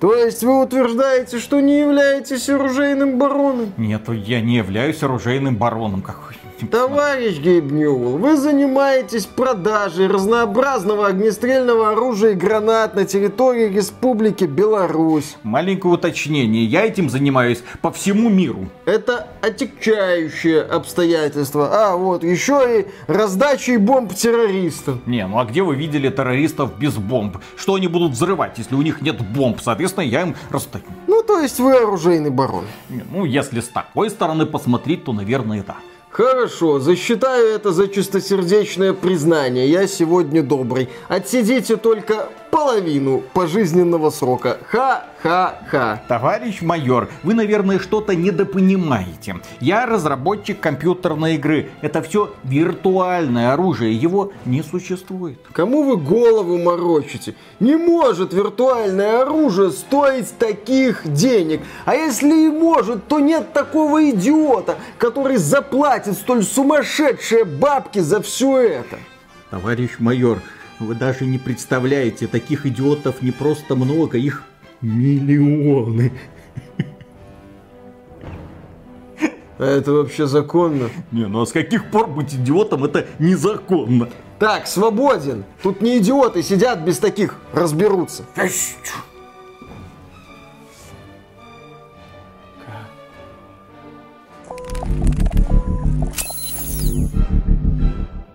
То есть вы утверждаете, что не являетесь оружейным бароном? Нет, я не являюсь оружейным бароном. Какой Товарищ Гейб Ньюэлл, вы занимаетесь продажей разнообразного огнестрельного оружия и гранат на территории Республики Беларусь. Маленькое уточнение. Я этим занимаюсь по всему миру. Это отягчающее обстоятельство. А, вот, еще и раздачей бомб террористам. Не, ну а где вы видели террористов без бомб? Что они будут взрывать, если у них нет бомб? Соответственно, я им расстаю. Ну, то есть вы оружейный барон. Не, Ну, если с такой стороны посмотреть, то, наверное, да. Хорошо, засчитаю это за чистосердечное признание. Я сегодня добрый. Отсидите только половину пожизненного срока. Ха-ха-ха. Товарищ майор, вы, наверное, что-то недопонимаете. Я разработчик компьютерной игры. Это все виртуальное оружие, его не существует. Кому вы голову морочите? Не может виртуальное оружие стоить таких денег. А если и может, то нет такого идиота, который заплатит столь сумасшедшие бабки за все это. Товарищ майор, вы даже не представляете, таких идиотов не просто много, их миллионы. А это вообще законно? Не, ну а с каких пор быть идиотом это незаконно? Так, свободен. Тут не идиоты сидят без таких, разберутся.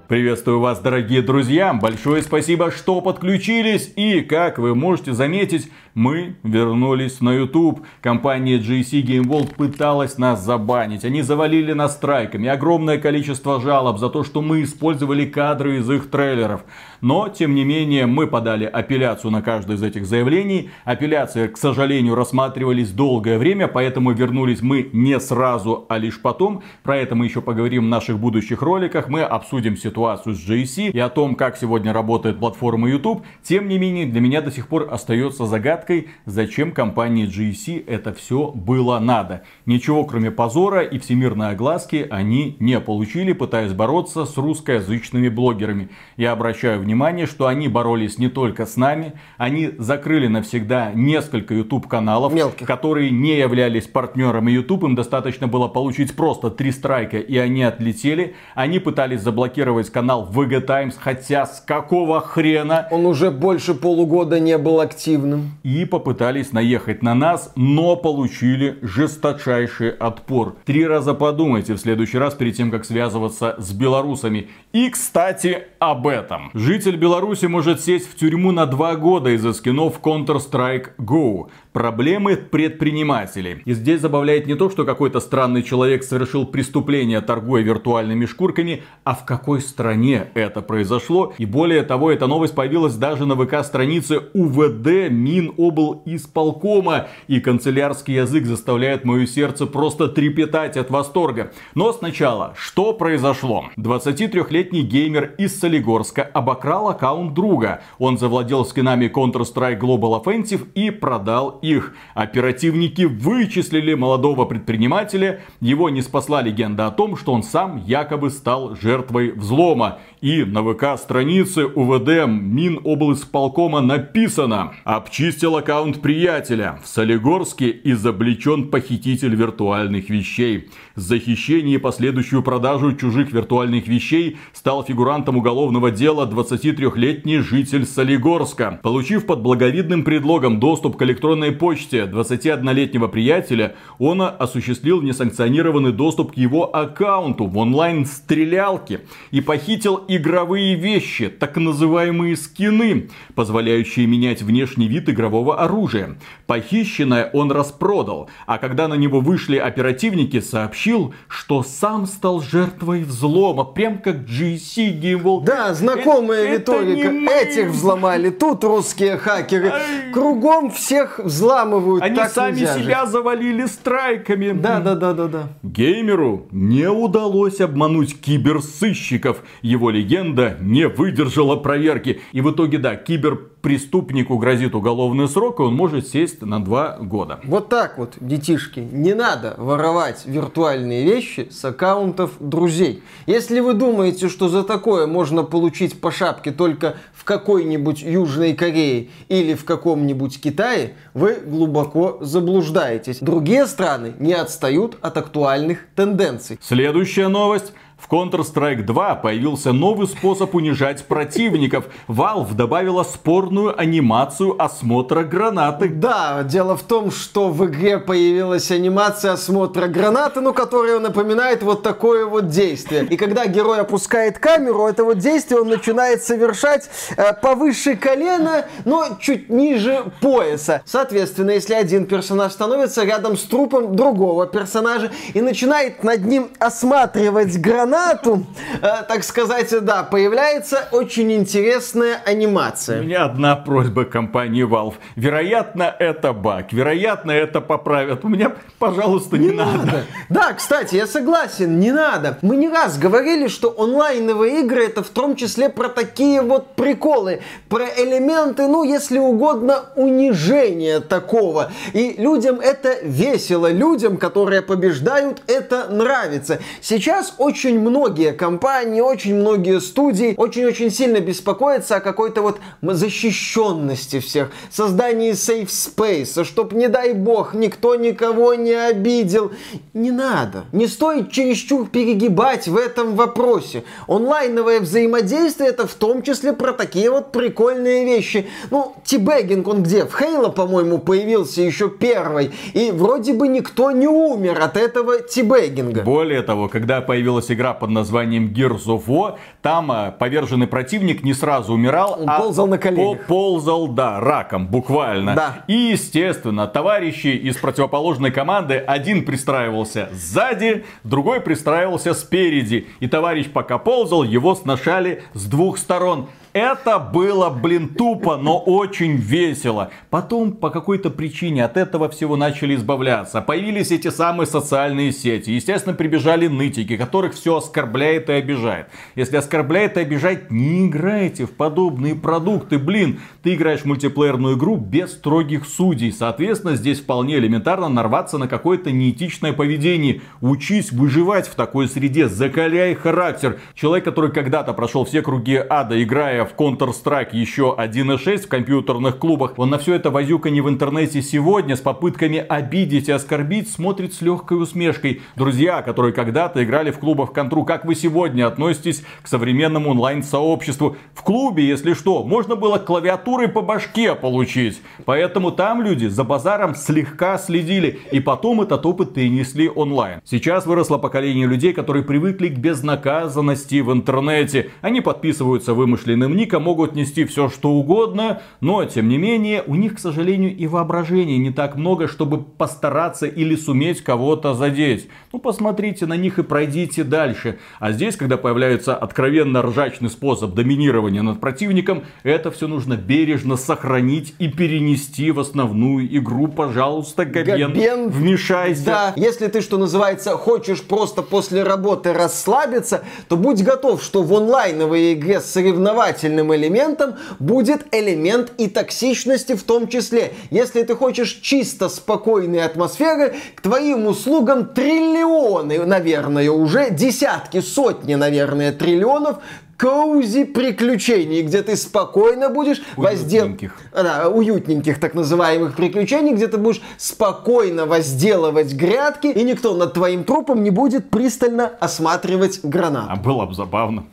Приветствую вас, дорогие друзья! Большое спасибо, что подключились. И, как вы можете заметить, мы вернулись на YouTube. Компания GC Game World пыталась нас забанить. Они завалили нас страйками. Огромное количество жалоб за то, что мы использовали кадры из их трейлеров. Но, тем не менее, мы подали апелляцию на каждое из этих заявлений. Апелляции, к сожалению, рассматривались долгое время, поэтому вернулись мы не сразу, а лишь потом. Про это мы еще поговорим в наших будущих роликах. Мы обсудим ситуацию с GC и о том, как сегодня работает платформа YouTube. Тем не менее, для меня до сих пор остается загадкой, зачем компании GC это все было надо. Ничего, кроме позора и всемирной огласки, они не получили, пытаясь бороться с русскоязычными блогерами. Я обращаю внимание, что они боролись не только с нами, они закрыли навсегда несколько YouTube каналов, Мелких. которые не являлись партнерами YouTube. Им достаточно было получить просто три страйка, и они отлетели. Они пытались заблокировать канал VG Times, хотя с какого хрена? Он уже больше полугода не был активным. и попытались наехать на нас, но получили жесточайший отпор. Три раза подумайте в следующий раз перед тем, как связываться с белорусами. И, кстати, об этом. Житель Беларуси может сесть в тюрьму на два года из-за скинов Counter-Strike Go. Проблемы предпринимателей. И здесь забавляет не то, что какой-то странный человек совершил преступление, торгуя виртуальными шкурками, а в какой стране это произошло. И более того, эта новость появилась даже на ВК-странице УВД Минобл исполкома. И канцелярский язык заставляет мое сердце просто трепетать от восторга. Но сначала, что произошло? 23-летний геймер из Солигорска обокрал аккаунт друга. Он завладел скинами Counter-Strike Global Offensive и продал их. Оперативники вычислили молодого предпринимателя. Его не спасла легенда о том, что он сам якобы стал жертвой взлома. И на ВК-странице УВД Миноблсполкома написано «Обчистил аккаунт приятеля. В Солигорске изобличен похититель виртуальных вещей. За хищение и последующую продажу чужих виртуальных вещей стал фигурантом уголовного дела 23-летний житель Солигорска. Получив под благовидным предлогом доступ к электронной почте 21-летнего приятеля, он осуществил несанкционированный доступ к его аккаунту в онлайн-стрелялке и похитил игровые вещи, так называемые скины, позволяющие менять внешний вид игрового оружия. Похищенное он распродал, а когда на него вышли оперативники, сообщил, что сам стал жертвой взлома, прям как GC Game. Да, знакомая Это- это риторика. Этих взломали, тут русские хакеры. Ай. Кругом всех взламывают. Они так сами себя завалили страйками. Да, да, да, да, да. Геймеру не удалось обмануть киберсыщиков. Его легенда не выдержала проверки. И в итоге, да, киберпреступнику грозит уголовный срок, и он может сесть на два года. Вот так вот, детишки, не надо воровать виртуальные вещи с аккаунтов друзей. Если вы думаете, что за такое можно получить по шапке только в какой-нибудь Южной Корее или в каком-нибудь Китае, вы глубоко заблуждаетесь. Другие страны не отстают от актуальных тенденций. Следующая новость. В Counter-Strike 2 появился новый способ унижать противников. Valve добавила спорную анимацию осмотра гранаты. Да, дело в том, что в игре появилась анимация осмотра гранаты, ну, которая напоминает вот такое вот действие. И когда герой опускает камеру, это вот действие он начинает совершать э, повыше колена, но чуть ниже пояса. Соответственно, если один персонаж становится рядом с трупом другого персонажа и начинает над ним осматривать гранату, гранату, э, так сказать, да, появляется очень интересная анимация. У меня одна просьба компании Valve. Вероятно, это баг. Вероятно, это поправят. У меня, пожалуйста, не, не надо. надо. Да, кстати, я согласен, не надо. Мы не раз говорили, что онлайновые игры это в том числе про такие вот приколы, про элементы, ну, если угодно, унижения такого. И людям это весело, людям, которые побеждают, это нравится. Сейчас очень многие компании, очень многие студии очень-очень сильно беспокоятся о какой-то вот защищенности всех, создании safe space, чтоб, не дай бог, никто никого не обидел. Не надо. Не стоит чересчур перегибать в этом вопросе. Онлайновое взаимодействие это в том числе про такие вот прикольные вещи. Ну, тибэггинг он где? В Хейла, по-моему, появился еще первый. И вроде бы никто не умер от этого тибэггинга. Более того, когда появилась игра под названием Gears of War. Там а, поверженный противник не сразу умирал, Он а ползал на коленях. ползал, да, раком, буквально. Да. И, естественно, товарищи из противоположной команды, один пристраивался сзади, другой пристраивался спереди. И товарищ пока ползал, его сношали с двух сторон. Это было, блин, тупо, но очень весело. Потом по какой-то причине от этого всего начали избавляться. Появились эти самые социальные сети. Естественно, прибежали нытики, которых все оскорбляет и обижает. Если оскорбляет и обижает, не играйте в подобные продукты. Блин, ты играешь в мультиплеерную игру без строгих судей. Соответственно, здесь вполне элементарно нарваться на какое-то неэтичное поведение. Учись выживать в такой среде, закаляй характер. Человек, который когда-то прошел все круги ада, играя в Counter-Strike еще 1.6 в компьютерных клубах, он на все это возюканье в интернете сегодня с попытками обидеть и оскорбить смотрит с легкой усмешкой. Друзья, которые когда-то играли в клубах Контру, как вы сегодня относитесь к современному онлайн-сообществу? В клубе, если что, можно было клавиатурой по башке получить. Поэтому там люди за базаром слегка следили. И потом этот опыт перенесли онлайн. Сейчас выросло поколение людей, которые привыкли к безнаказанности в интернете. Они подписываются вымышленным Ника могут нести все что угодно, но тем не менее у них, к сожалению, и воображения не так много, чтобы постараться или суметь кого-то задеть. Ну посмотрите на них и пройдите дальше. А здесь, когда появляется откровенно ржачный способ доминирования над противником, это все нужно бережно сохранить и перенести в основную игру. Пожалуйста, Габен, Габен вмешайся. Да, если ты, что называется, хочешь просто после работы расслабиться, то будь готов, что в онлайновой игре соревновать отрицательным элементом будет элемент и токсичности в том числе. Если ты хочешь чисто спокойной атмосферы, к твоим услугам триллионы, наверное, уже десятки, сотни, наверное, триллионов коузи приключений, где ты спокойно будешь воздел... Да, уютненьких так называемых приключений, где ты будешь спокойно возделывать грядки, и никто над твоим трупом не будет пристально осматривать гранат. А было бы забавно.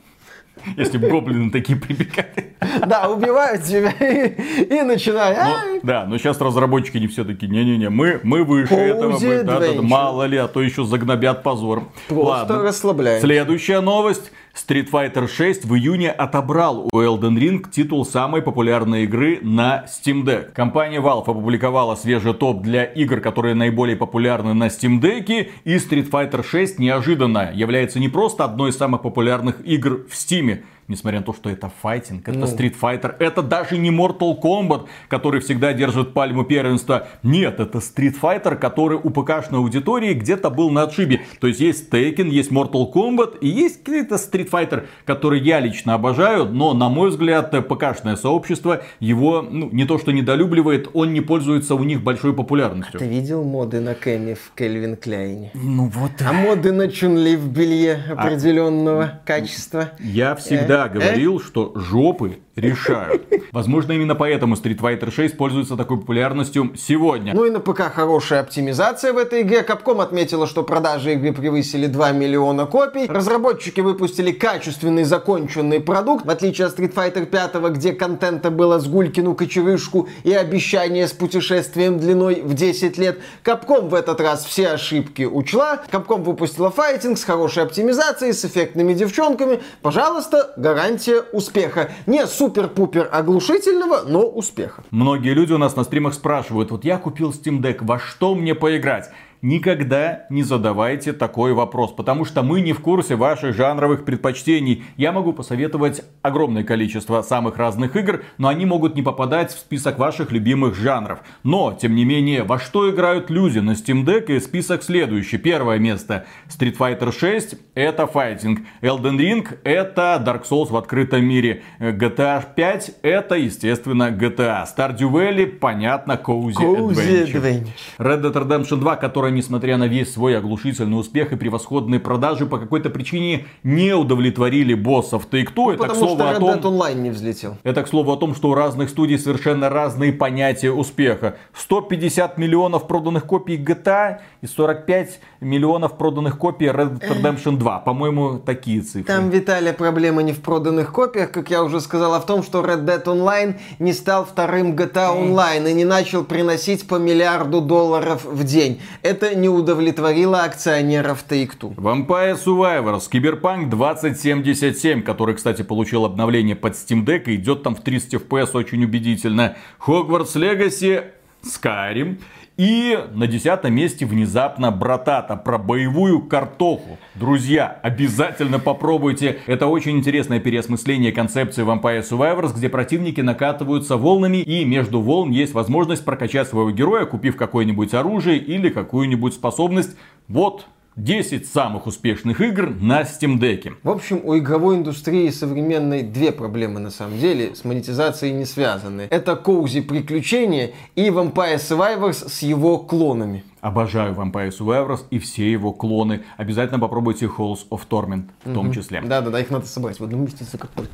Если бы гоблины такие прибегали. Да, убивают тебя и, и начинают. да, но сейчас разработчики не все таки не-не-не, мы, мы выше этого, мы, да, да, мало ли, а то еще загнобят позор. Просто Ладно. расслабляем. Следующая новость. Street Fighter 6 в июне отобрал у Elden Ring титул самой популярной игры на Steam Deck. Компания Valve опубликовала свежий топ для игр, которые наиболее популярны на Steam Deck, и Street Fighter 6 неожиданно является не просто одной из самых популярных игр в Steam, несмотря на то, что это файтинг, это Street Fighter, это даже не Mortal Kombat, который всегда держит пальму первенства. Нет, это Street Fighter, который у ПКшной аудитории где-то был на отшибе. То есть есть Tekken, есть Mortal Kombat и есть какие-то Street Fighter, который я лично обожаю, но, на мой взгляд, ПКшное сообщество его ну, не то что недолюбливает, он не пользуется у них большой популярностью. Ты видел моды на Кэми в Кельвин Кляйне? Ну вот. А моды на Чунли в белье определенного качества? Я всегда Э? говорил, что жопы решают. Возможно, именно поэтому Street Fighter 6 пользуется такой популярностью сегодня. Ну и на ПК хорошая оптимизация в этой игре. Capcom отметила, что продажи игры превысили 2 миллиона копий. Разработчики выпустили качественный законченный продукт, в отличие от Street Fighter 5, где контента было с Гулькину кочерышку и обещание с путешествием длиной в 10 лет. Capcom в этот раз все ошибки учла. Capcom выпустила файтинг с хорошей оптимизацией, с эффектными девчонками. Пожалуйста, гарантия успеха. Не супер-пупер оглушительного, но успеха. Многие люди у нас на стримах спрашивают, вот я купил Steam Deck, во что мне поиграть? Никогда не задавайте такой вопрос, потому что мы не в курсе ваших жанровых предпочтений. Я могу посоветовать огромное количество самых разных игр, но они могут не попадать в список ваших любимых жанров. Но, тем не менее, во что играют люди на Steam Deck и список следующий. Первое место Street Fighter 6 это файтинг. Elden Ring это Dark Souls в открытом мире. GTA 5 это, естественно, GTA. Stardew Valley, понятно, Cozy, Cozy Adventure. Adventure. Red Dead Redemption 2, которая, несмотря на весь свой оглушительный успех и превосходные продажи, по какой-то причине не удовлетворили боссов Take-Two. это, к Потому слову, что Red том, Dead Online не взлетел. это, к слову, о том, что у разных студий совершенно разные понятия успеха. 150 миллионов проданных копий GTA и 45 миллионов проданных копий Red Dead Redemption 2. По-моему, такие цифры. Там, Виталия, проблема не в проданных копиях, как я уже сказал, а в том, что Red Dead Online не стал вторым GTA Online и не начал приносить по миллиарду долларов в день. Это не удовлетворило акционеров Take-Two. Vampire Survivors, Cyberpunk 2077, который, кстати, получил обновление под Steam Deck и идет там в 30 FPS очень убедительно. Hogwarts Legacy, Skyrim. И на десятом месте внезапно Братата про боевую картоху. Друзья, обязательно попробуйте. Это очень интересное переосмысление концепции Vampire Survivors, где противники накатываются волнами и между волн есть возможность прокачать своего героя, купив какое-нибудь оружие или какую-нибудь способность. Вот 10 самых успешных игр на Steam Deck. В общем, у игровой индустрии современной две проблемы на самом деле, с монетизацией не связаны. Это Коузи приключения и Vampire Survivors с его клонами. Обожаю Vampire Survivors и все его клоны. Обязательно попробуйте Halls of Torment в том числе. Да-да-да, их надо собрать в одном месте закопать.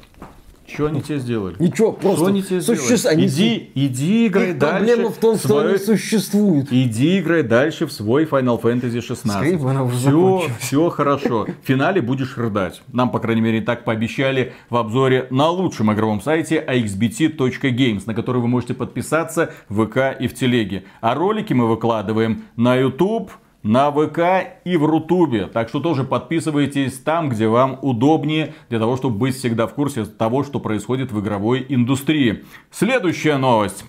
Что они тебе сделали? Ничего, просто Что они тебе суще- сделали? они Иди, иди играй Их дальше. проблема в том, что они свой- существуют. Иди играй дальше в свой Final Fantasy 16. Скорее бы она уже все, закончилась. все хорошо. В финале будешь рыдать. Нам, по крайней мере, так пообещали в обзоре на лучшем игровом сайте axbt.games, на который вы можете подписаться в ВК и в Телеге. А ролики мы выкладываем на YouTube, на ВК и в Рутубе. Так что тоже подписывайтесь там, где вам удобнее, для того, чтобы быть всегда в курсе того, что происходит в игровой индустрии. Следующая новость.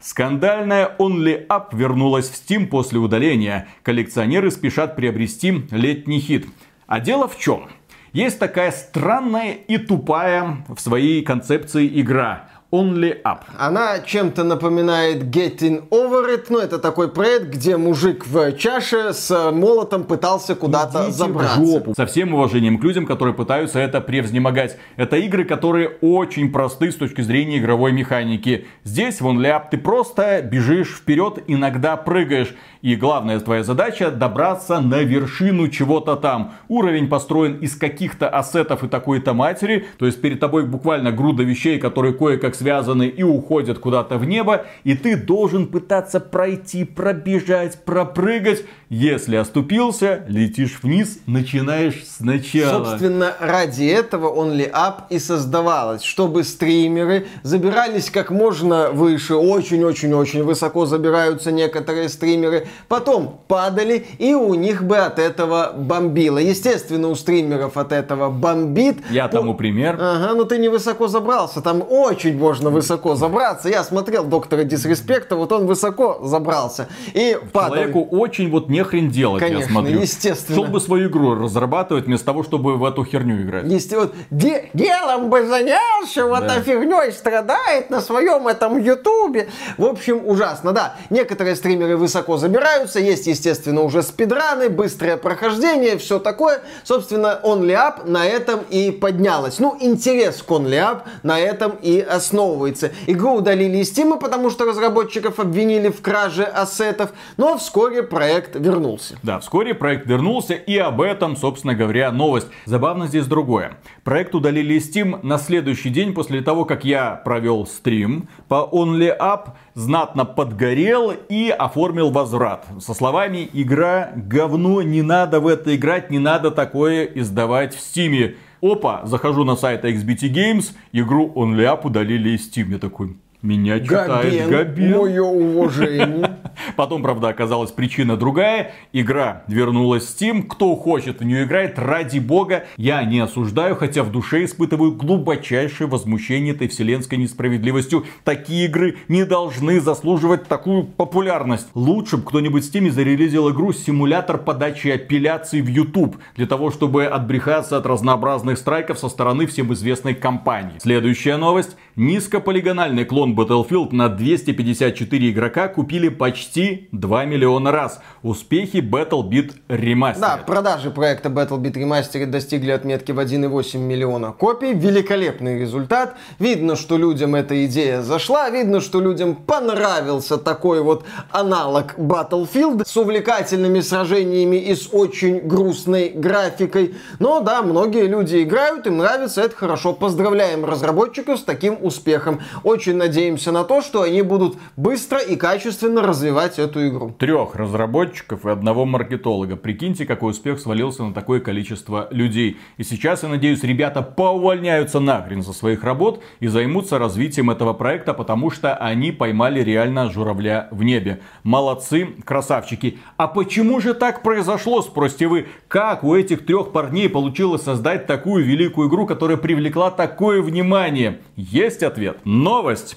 Скандальная Only Up вернулась в Steam после удаления. Коллекционеры спешат приобрести летний хит. А дело в чем? Есть такая странная и тупая в своей концепции игра. Only Up. Она чем-то напоминает Getting Over It, ну это такой проект, где мужик в чаше с молотом пытался куда-то Идите в забраться. жопу. Со всем уважением к людям, которые пытаются это превзнемогать. Это игры, которые очень просты с точки зрения игровой механики. Здесь, в OnlyUp, ты просто бежишь вперед, иногда прыгаешь. И главная твоя задача добраться на вершину чего-то там. Уровень построен из каких-то ассетов и такой-то матери. То есть перед тобой буквально груда вещей, которые кое-как связаны и уходят куда-то в небо. И ты должен пытаться пройти, пробежать, пропрыгать. Если оступился, летишь вниз, начинаешь сначала. Собственно, ради этого Only Up и создавалось, чтобы стримеры забирались как можно выше, очень-очень-очень высоко забираются некоторые стримеры, потом падали, и у них бы от этого бомбило. Естественно, у стримеров от этого бомбит. Я По- тому пример. Ага, ну ты не высоко забрался, там очень можно высоко забраться. Я смотрел доктора Дисреспекта, вот он высоко забрался. И падал. Человеку очень вот нехрен делать, Конечно, я смотрю. естественно. Шел бы свою игру разрабатывать, вместо того, чтобы в эту херню играть. Есть вот де- делом бы занялся, вот Да. а фигней страдает на своем этом ютубе. В общем, ужасно, да. Некоторые стримеры высоко забираются, есть, естественно, уже спидраны, быстрое прохождение, все такое. Собственно, OnlyUp на этом и поднялась. Ну, интерес к OnlyUp на этом и основывается. Игру удалили из Steam, потому что разработчиков обвинили в краже ассетов, но вскоре проект вернулся. Да, вскоре проект вернулся, и об этом, собственно говоря, новость. Забавно здесь другое. Проект удалили из Steam на следующий день после того, как я провел стрим по OnlyUp, знатно подгорел и оформил возврат. Со словами «Игра говно, не надо в это играть, не надо такое издавать в Steam». Опа, захожу на сайт XBT Games, игру OnlyUp удалили из Steam. Я такой, меня читает Габен. мое уважение. Потом, правда, оказалась причина другая. Игра вернулась в Steam. Кто хочет в нее играть, ради бога. Я не осуждаю, хотя в душе испытываю глубочайшее возмущение этой вселенской несправедливостью. Такие игры не должны заслуживать такую популярность. Лучше бы кто-нибудь в Steam зарелизил игру симулятор подачи апелляций в YouTube. Для того, чтобы отбрехаться от разнообразных страйков со стороны всем известной компании. Следующая новость. Низкополигональный клон Battlefield на 254 игрока купили почти 2 миллиона раз. Успехи Battlebit Remastered. Да, продажи проекта Battlebit Remastered достигли отметки в 1,8 миллиона копий. Великолепный результат. Видно, что людям эта идея зашла. Видно, что людям понравился такой вот аналог Battlefield с увлекательными сражениями и с очень грустной графикой. Но да, многие люди играют, им нравится, это хорошо. Поздравляем разработчиков с таким успехом. Очень надеемся на то, что они будут быстро и качественно развивать эту игру. Трех разработчиков и одного маркетолога. Прикиньте, какой успех свалился на такое количество людей. И сейчас, я надеюсь, ребята поувольняются нахрен со своих работ и займутся развитием этого проекта, потому что они поймали реально журавля в небе. Молодцы, красавчики. А почему же так произошло, спросите вы? Как у этих трех парней получилось создать такую великую игру, которая привлекла такое внимание? Есть ответ. Новость.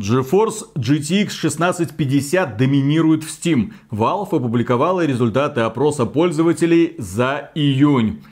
GeForce GTX 1650 доминирует в Steam. Valve опубликовала результаты опроса пользователей за июнь.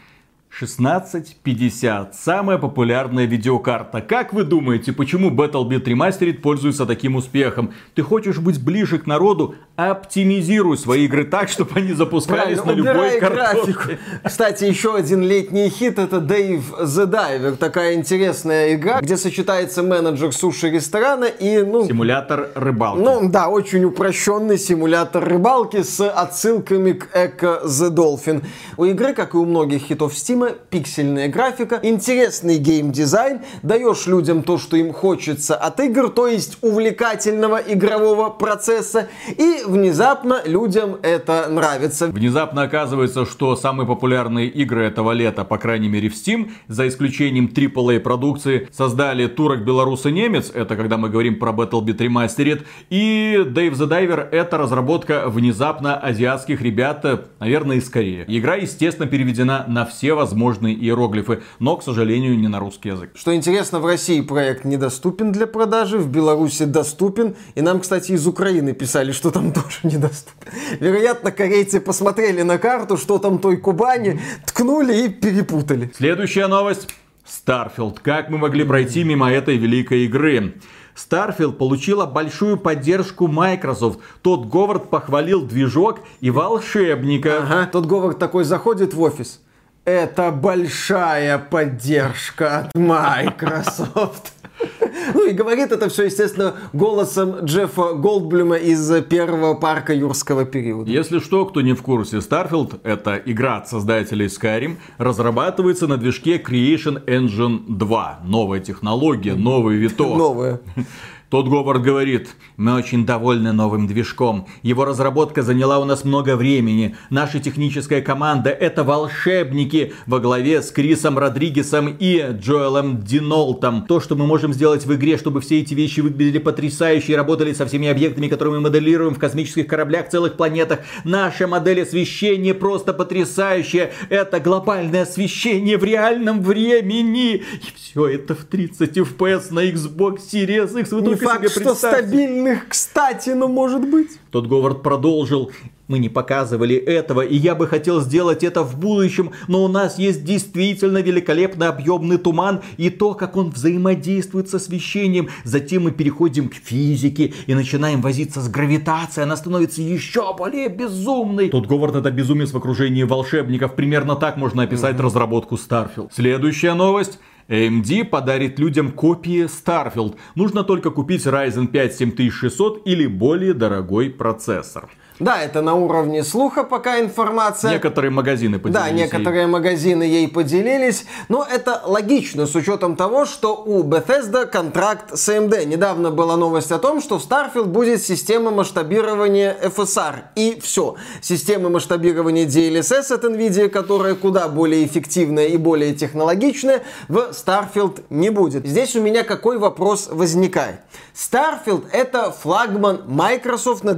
1650. Самая популярная видеокарта. Как вы думаете, почему Battlebit Remastered пользуется таким успехом? Ты хочешь быть ближе к народу? Оптимизируй свои игры так, чтобы они запускались Правильно, на любой графику. Кстати, еще один летний хит это Dave the Diver. Такая интересная игра, где сочетается менеджер суши-ресторана и, ну, Симулятор рыбалки. ну да, очень упрощенный симулятор рыбалки с отсылками к Echo the Dolphin. У игры, как и у многих хитов Стима, пиксельная графика, интересный геймдизайн, даешь людям то, что им хочется от игр, то есть увлекательного игрового процесса, и внезапно людям это нравится. Внезапно оказывается, что самые популярные игры этого лета, по крайней мере в Steam, за исключением AAA продукции, создали турок, белорус и немец, это когда мы говорим про Battlebit Remastered, и Dave the Diver это разработка внезапно азиатских ребят, наверное, из Кореи. Игра, естественно, переведена на все возможные иероглифы, но, к сожалению, не на русский язык. Что интересно, в России проект недоступен для продажи, в Беларуси доступен. И нам, кстати, из Украины писали, что там тоже недоступен. Вероятно, корейцы посмотрели на карту, что там той Кубани, ткнули и перепутали. Следующая новость. Starfield. Как мы могли пройти мимо этой великой игры? Starfield получила большую поддержку Microsoft. Тот Говард похвалил движок и волшебника. Ага, тот Говард такой заходит в офис. Это большая поддержка от Microsoft. Ну и говорит это все, естественно, голосом Джеффа Голдблюма из первого парка юрского периода. Если что, кто не в курсе, Starfield, это игра от создателей Skyrim, разрабатывается на движке Creation Engine 2. Новая технология, новый виток. Новое. Тот Говард говорит, мы очень довольны новым движком. Его разработка заняла у нас много времени. Наша техническая команда это волшебники во главе с Крисом Родригесом и Джоэлом Динолтом. То, что мы можем сделать в игре, чтобы все эти вещи выглядели потрясающе и работали со всеми объектами, которые мы моделируем в космических кораблях, целых планетах. Наша модель освещения просто потрясающая. Это глобальное освещение в реальном времени. И все это в 30 FPS на Xbox Series X. Вы факт, себе что стабильных, кстати, но может быть. Тот Говард продолжил. Мы не показывали этого, и я бы хотел сделать это в будущем, но у нас есть действительно великолепный объемный туман и то, как он взаимодействует с освещением. Затем мы переходим к физике и начинаем возиться с гравитацией, она становится еще более безумной. Тот Говард это безумец в окружении волшебников, примерно так можно описать mm-hmm. разработку Starfield. Следующая новость. AMD подарит людям копии Starfield. Нужно только купить Ryzen 5 7600 или более дорогой процессор. Да, это на уровне слуха пока информация. Некоторые магазины поделились. Да, некоторые ей. магазины ей поделились. Но это логично с учетом того, что у Bethesda контракт с AMD. Недавно была новость о том, что в Starfield будет система масштабирования FSR. И все. Система масштабирования DLSS от NVIDIA, которая куда более эффективная и более технологичная, в Starfield не будет. Здесь у меня какой вопрос возникает? Starfield это флагман Microsoft на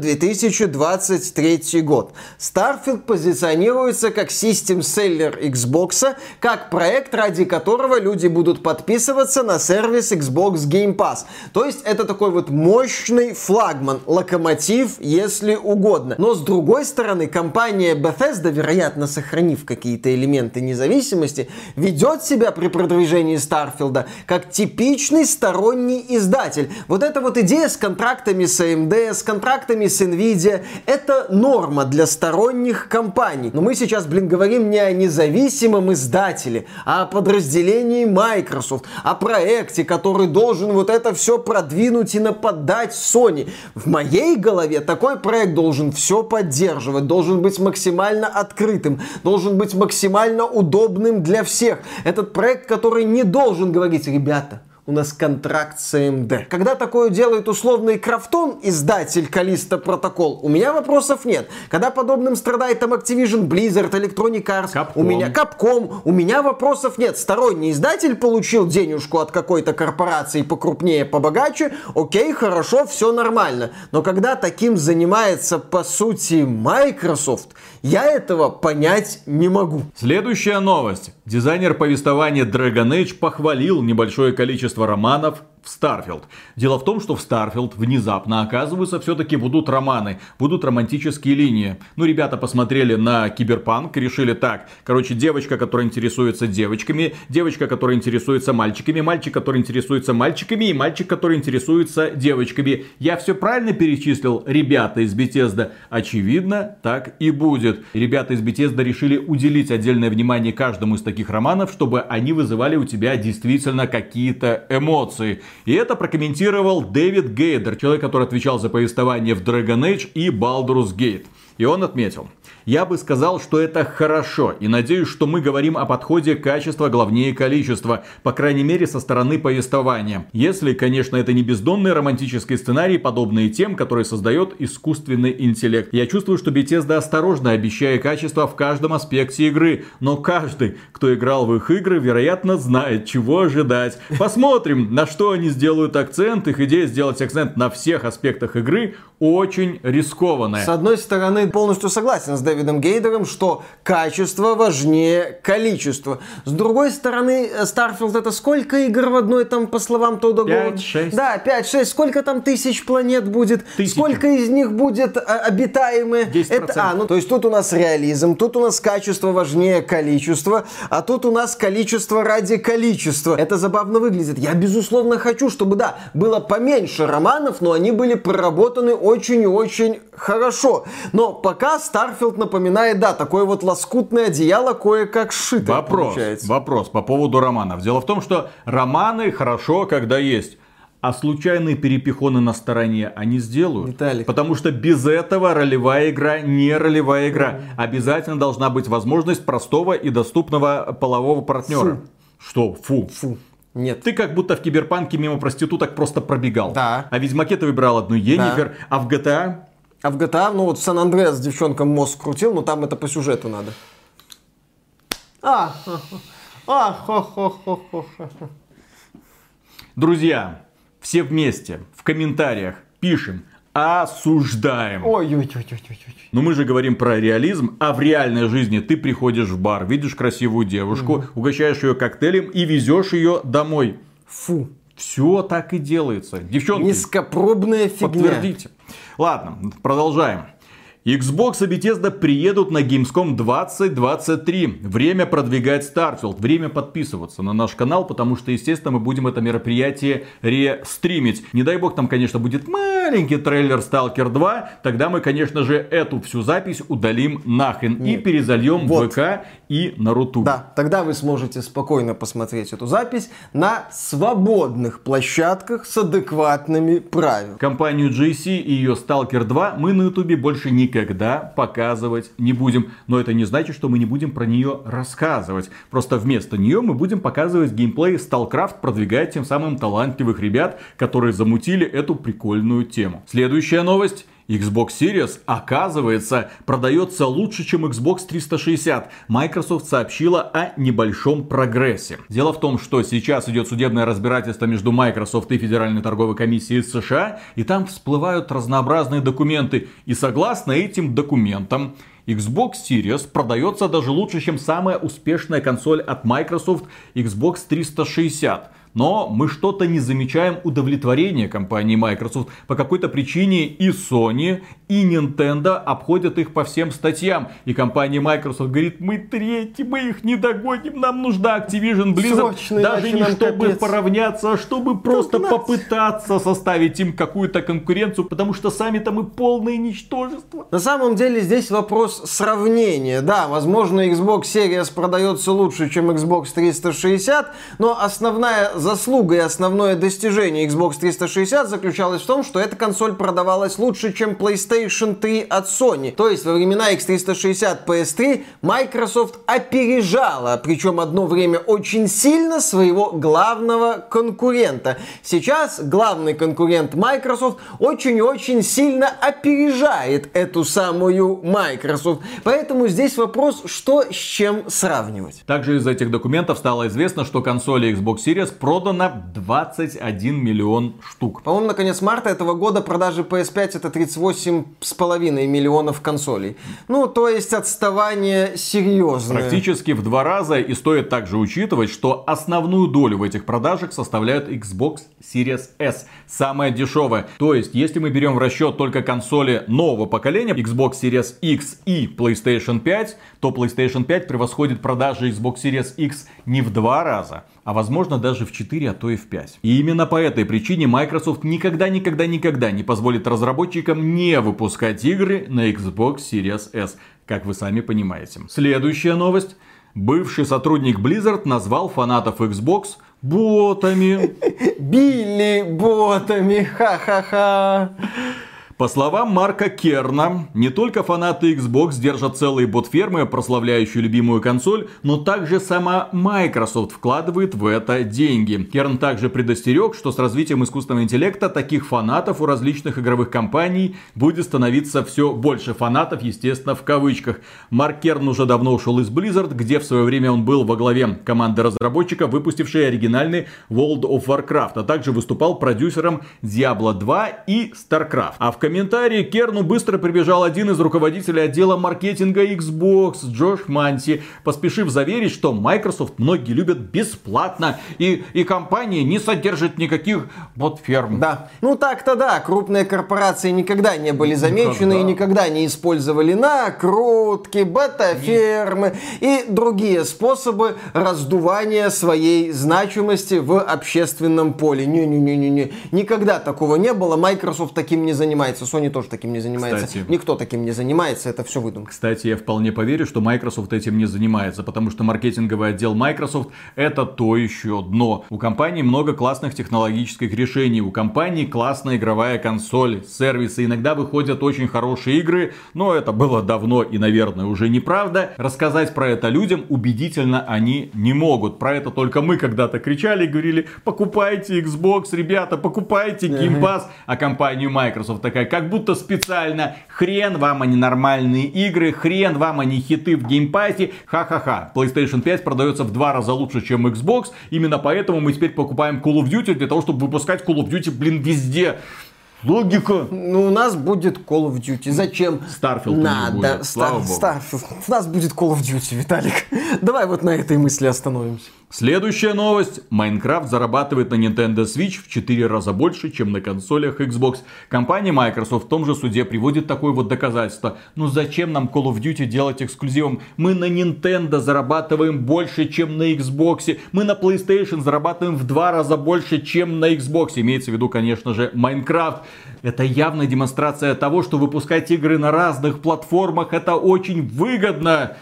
2023 год. Starfield позиционируется как систем-селлер Xbox, как проект, ради которого люди будут подписываться на сервис Xbox Game Pass. То есть это такой вот мощный флагман, локомотив, если угодно. Но с другой стороны, компания Bethesda, вероятно, сохранив какие-то элементы независимости, ведет себя при продвижении Starfield как типичный сторонний издатель. Вот эта вот идея с контрактами с AMD, с контрактами с Nvidia, это норма для сторонних компаний. Но мы сейчас, блин, говорим не о независимом издателе, а о подразделении Microsoft, о проекте, который должен вот это все продвинуть и нападать Sony. В моей голове такой проект должен все поддерживать, должен быть максимально открытым, должен быть максимально удобным для всех. Этот проект, который не должен говорить, ребята, у нас контракт с AMD. Когда такое делает условный Крафтон, издатель Калиста Протокол, у меня вопросов нет. Когда подобным страдает там Activision, Blizzard, Electronic Arts, Capcom. у меня Capcom, у меня вопросов нет. Сторонний издатель получил денежку от какой-то корпорации покрупнее, побогаче, окей, хорошо, все нормально. Но когда таким занимается по сути Microsoft, я этого понять не могу. Следующая новость. Дизайнер повествования Dragon Age похвалил небольшое количество романов в Starfield. Дело в том, что в Starfield внезапно, оказывается, все-таки будут романы, будут романтические линии. Ну, ребята посмотрели на Киберпанк, решили так, короче, девочка, которая интересуется девочками, девочка, которая интересуется мальчиками, мальчик, который интересуется мальчиками, и мальчик, который интересуется девочками. Я все правильно перечислил, ребята из Bethesda? Очевидно, так и будет. Ребята из Bethesda решили уделить отдельное внимание каждому из таких романов, чтобы они вызывали у тебя действительно какие-то эмоции. И это прокомментировал Дэвид Гейдер, человек, который отвечал за повествование в Dragon Age и Baldur's Gate. И он отметил, я бы сказал, что это хорошо, и надеюсь, что мы говорим о подходе качества главнее количества, по крайней мере со стороны повествования. Если, конечно, это не бездонный романтический сценарий, подобный тем, который создает искусственный интеллект. Я чувствую, что Bethesda осторожно, обещая качество в каждом аспекте игры, но каждый, кто играл в их игры, вероятно, знает, чего ожидать. Посмотрим, на что они сделают акцент. Их идея сделать акцент на всех аспектах игры очень рискованная. С одной стороны, полностью согласен с Дэвидом Гейдером, что качество важнее количества. С другой стороны, Starfield это сколько игр в одной, там, по словам Тодда 5-6. Да, 5-6. Сколько там тысяч планет будет? Тысячи. Сколько из них будет а, обитаемые? 10%. Это, а, ну, то есть тут у нас реализм, тут у нас качество важнее количества, а тут у нас количество ради количества. Это забавно выглядит. Я, безусловно, хочу, чтобы, да, было поменьше романов, но они были проработаны очень и очень хорошо. Но пока Starfield напоминает, да, такое вот лоскутное одеяло кое-как сшито. Вопрос, получается. вопрос по поводу романов. Дело в том, что романы хорошо, когда есть. А случайные перепихоны на стороне они сделают. Виталик. Потому что без этого ролевая игра не ролевая игра. Mm. Обязательно должна быть возможность простого и доступного полового партнера. Фу. Что? Фу. Фу. Нет. Ты как будто в Киберпанке мимо проституток просто пробегал. Да. А в Ведьмаке ты выбирал одну Енифер, а в GTA... А в GTA, ну вот в Сан-Андреас девчонкам мозг крутил, но там это по сюжету надо. А, а, хо, хо, хо, хо. Друзья, все вместе в комментариях пишем, осуждаем. Ой-ой-ой-ой-ой. Но мы же говорим про реализм, а в реальной жизни ты приходишь в бар, видишь красивую девушку, угощаешь ее коктейлем и везешь ее домой. Фу. Все так и делается. Девчонки, Низкопробная фигня. подтвердите. Ладно, продолжаем. Xbox и Bethesda приедут на Gamescom 2023. Время продвигать Starfield. Время подписываться на наш канал, потому что, естественно, мы будем это мероприятие рестримить. Не дай бог, там, конечно, будет маленький трейлер Stalker 2. Тогда мы, конечно же, эту всю запись удалим нахрен и перезальем Вот. в ВК и на Рутубе. Да, тогда вы сможете спокойно посмотреть эту запись на свободных площадках с адекватными правилами. Компанию GC и ее Stalker 2 мы на ютубе больше никогда показывать не будем. Но это не значит, что мы не будем про нее рассказывать. Просто вместо нее мы будем показывать геймплей StarCraft, продвигая тем самым талантливых ребят, которые замутили эту прикольную тему. Следующая новость. Xbox Series, оказывается, продается лучше, чем Xbox 360. Microsoft сообщила о небольшом прогрессе. Дело в том, что сейчас идет судебное разбирательство между Microsoft и Федеральной торговой комиссией США, и там всплывают разнообразные документы. И согласно этим документам, Xbox Series продается даже лучше, чем самая успешная консоль от Microsoft Xbox 360. Но мы что-то не замечаем удовлетворения компании Microsoft. По какой-то причине и Sony, и Nintendo обходят их по всем статьям. И компания Microsoft говорит, мы третьи, мы их не догоним, нам нужна Activision Blizzard. Срочно, даже не чтобы капец. поравняться, а чтобы просто Догнать. попытаться составить им какую-то конкуренцию, потому что сами-то мы полные ничтожества. На самом деле здесь вопрос сравнения. Да, возможно, Xbox Series продается лучше, чем Xbox 360, но основная заслуга и основное достижение Xbox 360 заключалось в том, что эта консоль продавалась лучше, чем PlayStation 3 от Sony. То есть во времена X360 PS3 Microsoft опережала, причем одно время очень сильно, своего главного конкурента. Сейчас главный конкурент Microsoft очень-очень сильно опережает эту самую Microsoft. Поэтому здесь вопрос, что с чем сравнивать. Также из этих документов стало известно, что консоли Xbox Series продано 21 миллион штук. По-моему, на конец марта этого года продажи PS5 это 38,5 миллионов консолей. Ну, то есть отставание серьезное. Практически в два раза и стоит также учитывать, что основную долю в этих продажах составляют Xbox Series S, самая дешевая. То есть, если мы берем в расчет только консоли нового поколения, Xbox Series X и PlayStation 5, то PlayStation 5 превосходит продажи Xbox Series X не в два раза, а возможно даже в 4, а то и в 5. И именно по этой причине Microsoft никогда-никогда-никогда не позволит разработчикам не выпускать игры на Xbox Series S, как вы сами понимаете. Следующая новость. Бывший сотрудник Blizzard назвал фанатов Xbox ботами. Били ботами, ха-ха-ха. По словам Марка Керна, не только фанаты Xbox держат целые бот-фермы, прославляющие любимую консоль, но также сама Microsoft вкладывает в это деньги. Керн также предостерег, что с развитием искусственного интеллекта таких фанатов у различных игровых компаний будет становиться все больше. Фанатов, естественно, в кавычках. Марк Керн уже давно ушел из Blizzard, где в свое время он был во главе команды разработчиков, выпустившей оригинальный World of Warcraft, а также выступал продюсером Diablo 2 и StarCraft. А в комментарии к Керну быстро прибежал один из руководителей отдела маркетинга Xbox, Джош Манси, поспешив заверить, что Microsoft многие любят бесплатно, и, и компания не содержит никаких бот-ферм. Да. Ну так-то да, крупные корпорации никогда не были замечены Никогда. и никогда не использовали накрутки, бета-фермы и другие способы раздувания своей значимости в общественном поле. Не-не-не-не-не. Никогда такого не было, Microsoft таким не занимается. Занимается, Sony тоже таким не занимается. Кстати, Никто таким не занимается, это все выдумка. Кстати, я вполне поверю, что Microsoft этим не занимается, потому что маркетинговый отдел Microsoft это то еще дно. У компании много классных технологических решений, у компании классная игровая консоль, сервисы, иногда выходят очень хорошие игры, но это было давно и, наверное, уже неправда. Рассказать про это людям убедительно они не могут. Про это только мы когда-то кричали и говорили, покупайте Xbox, ребята, покупайте Game Pass. А компанию Microsoft такая, как будто специально, хрен вам они нормальные игры, хрен вам они хиты в Pass, ха-ха-ха. PlayStation 5 продается в два раза лучше, чем Xbox, именно поэтому мы теперь покупаем Call of Duty для того, чтобы выпускать Call of Duty, блин, везде. Логика. Ну, у нас будет Call of Duty. Зачем? Starfield Надо. Будет, Стар... Starfield. У нас будет Call of Duty, Виталик. Давай вот на этой мысли остановимся. Следующая новость. Майнкрафт зарабатывает на Nintendo Switch в 4 раза больше, чем на консолях Xbox. Компания Microsoft в том же суде приводит такое вот доказательство. Ну зачем нам Call of Duty делать эксклюзивом? Мы на Nintendo зарабатываем больше, чем на Xbox. Мы на PlayStation зарабатываем в 2 раза больше, чем на Xbox. Имеется в виду, конечно же, Майнкрафт. Это явная демонстрация того, что выпускать игры на разных платформах это очень выгодно.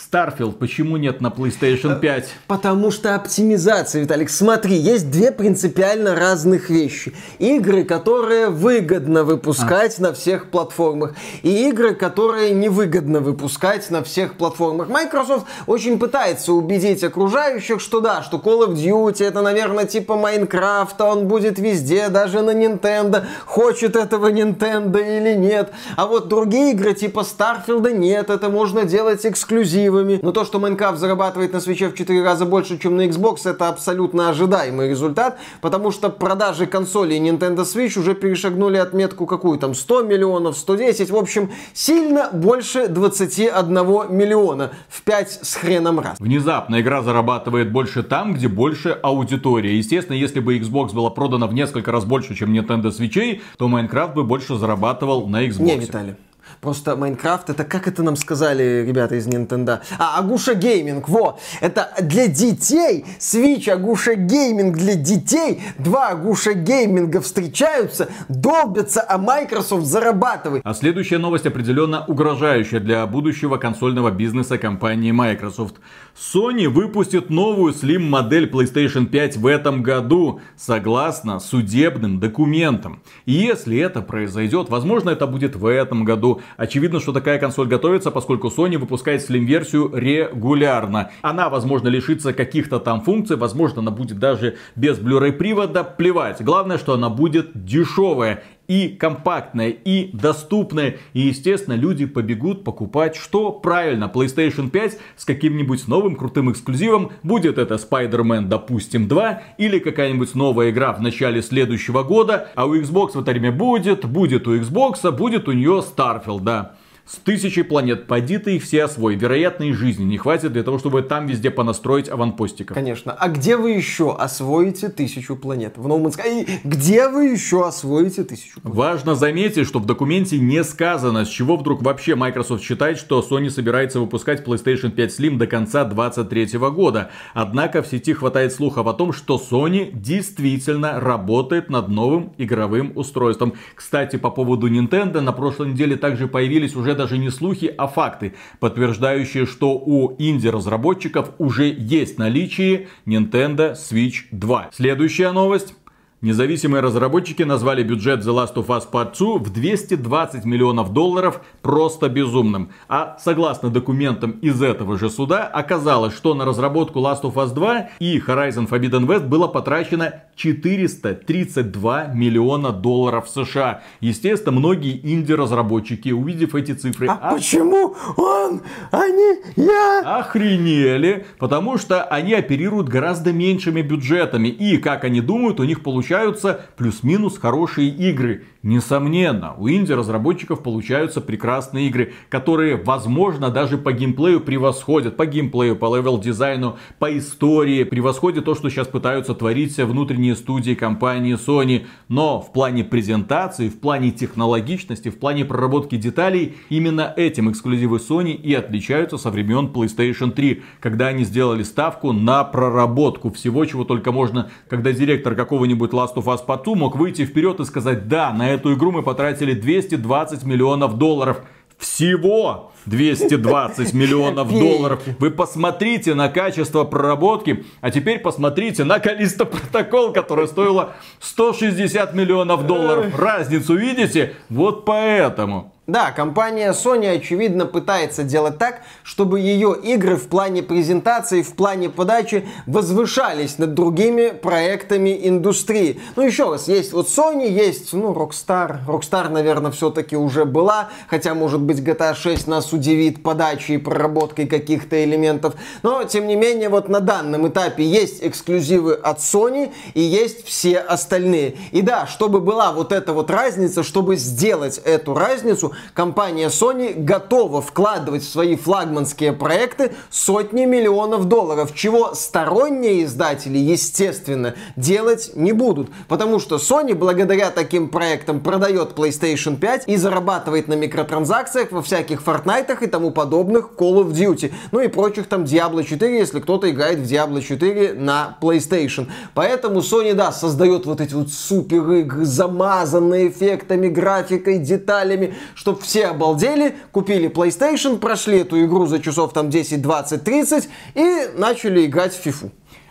Starfield почему нет на PlayStation 5? Э, потому что оптимизация, Виталик. Смотри, есть две принципиально разных вещи. Игры, которые выгодно выпускать а. на всех платформах, и игры, которые невыгодно выпускать на всех платформах. Microsoft очень пытается убедить окружающих, что да, что Call of Duty это, наверное, типа Майнкрафта, он будет везде, даже на Nintendo. Хочет этого Nintendo или нет. А вот другие игры типа Starfield нет, это можно делать эксклюзив эксклюзивами. Но то, что Майнкрафт зарабатывает на свече в 4 раза больше, чем на Xbox, это абсолютно ожидаемый результат, потому что продажи консолей Nintendo Switch уже перешагнули отметку какую там, 100 миллионов, 110, в общем, сильно больше 21 миллиона в 5 с хреном раз. Внезапно игра зарабатывает больше там, где больше аудитория. Естественно, если бы Xbox была продана в несколько раз больше, чем Nintendo Switch, то Minecraft бы больше зарабатывал на Xbox. Не, Виталий. Просто Minecraft, это как это нам сказали ребята из Nintendo? А, Агуша Gaming, во! Это для детей! Switch Агуша Gaming для детей! Два Агуша Gaming а встречаются, долбятся, а Microsoft зарабатывает. А следующая новость определенно угрожающая для будущего консольного бизнеса компании Microsoft. Sony выпустит новую Slim модель PlayStation 5 в этом году, согласно судебным документам. И если это произойдет, возможно это будет в этом году, Очевидно, что такая консоль готовится, поскольку Sony выпускает Slim-версию регулярно. Она, возможно, лишится каких-то там функций, возможно, она будет даже без Blu-ray привода, плевать. Главное, что она будет дешевая и компактная, и доступная. И, естественно, люди побегут покупать что? Правильно, PlayStation 5 с каким-нибудь новым крутым эксклюзивом. Будет это Spider-Man, допустим, 2, или какая-нибудь новая игра в начале следующего года. А у Xbox в это время будет, будет у Xbox, будет у нее Starfield, да с тысячей планет. Пойди ты их все освой. Вероятно, и жизни не хватит для того, чтобы там везде понастроить аванпостиков. Конечно. А где вы еще освоите тысячу планет? В No Man's Sky. Где вы еще освоите тысячу планет? Важно заметить, что в документе не сказано, с чего вдруг вообще Microsoft считает, что Sony собирается выпускать PlayStation 5 Slim до конца 2023 года. Однако в сети хватает слухов о том, что Sony действительно работает над новым игровым устройством. Кстати, по поводу Nintendo, на прошлой неделе также появились уже даже не слухи, а факты, подтверждающие, что у инди-разработчиков уже есть наличие Nintendo Switch 2. Следующая новость. Независимые разработчики назвали бюджет The Last of Us Part 2 в 220 миллионов долларов просто безумным. А согласно документам из этого же суда, оказалось, что на разработку Last of Us 2 и Horizon Forbidden West было потрачено 432 миллиона долларов США. Естественно, многие инди-разработчики, увидев эти цифры... А, а почему он, а не я? Охренели, потому что они оперируют гораздо меньшими бюджетами. И, как они думают, у них получается получаются плюс-минус хорошие игры. Несомненно, у инди-разработчиков получаются прекрасные игры, которые, возможно, даже по геймплею превосходят. По геймплею, по level- дизайну, по истории. Превосходят то, что сейчас пытаются творить внутренние студии компании Sony. Но в плане презентации, в плане технологичности, в плане проработки деталей, именно этим эксклюзивы Sony и отличаются со времен PlayStation 3. Когда они сделали ставку на проработку всего, чего только можно. Когда директор какого-нибудь Last of Us Part 2 мог выйти вперед и сказать, да, На эту игру мы потратили 220 миллионов долларов. Всего 220 миллионов долларов. Вы посмотрите на качество проработки, а теперь посмотрите на Калиста протокол, который стоило 160 миллионов долларов. Разницу видите? Вот поэтому. Да, компания Sony, очевидно, пытается делать так, чтобы ее игры в плане презентации, в плане подачи возвышались над другими проектами индустрии. Ну, еще раз, есть вот Sony, есть, ну, Rockstar. Rockstar, наверное, все-таки уже была, хотя, может быть, GTA 6 нас удивит подачей и проработкой каких-то элементов. Но, тем не менее, вот на данном этапе есть эксклюзивы от Sony и есть все остальные. И да, чтобы была вот эта вот разница, чтобы сделать эту разницу, компания Sony готова вкладывать в свои флагманские проекты сотни миллионов долларов, чего сторонние издатели, естественно, делать не будут. Потому что Sony благодаря таким проектам продает PlayStation 5 и зарабатывает на микротранзакциях во всяких Fortnite и тому подобных Call of Duty. Ну и прочих там Diablo 4, если кто-то играет в Diablo 4 на PlayStation. Поэтому Sony, да, создает вот эти вот супер игры, замазанные эффектами, графикой, деталями, чтобы все обалдели, купили PlayStation, прошли эту игру за часов там 10, 20, 30 и начали играть в FIFA.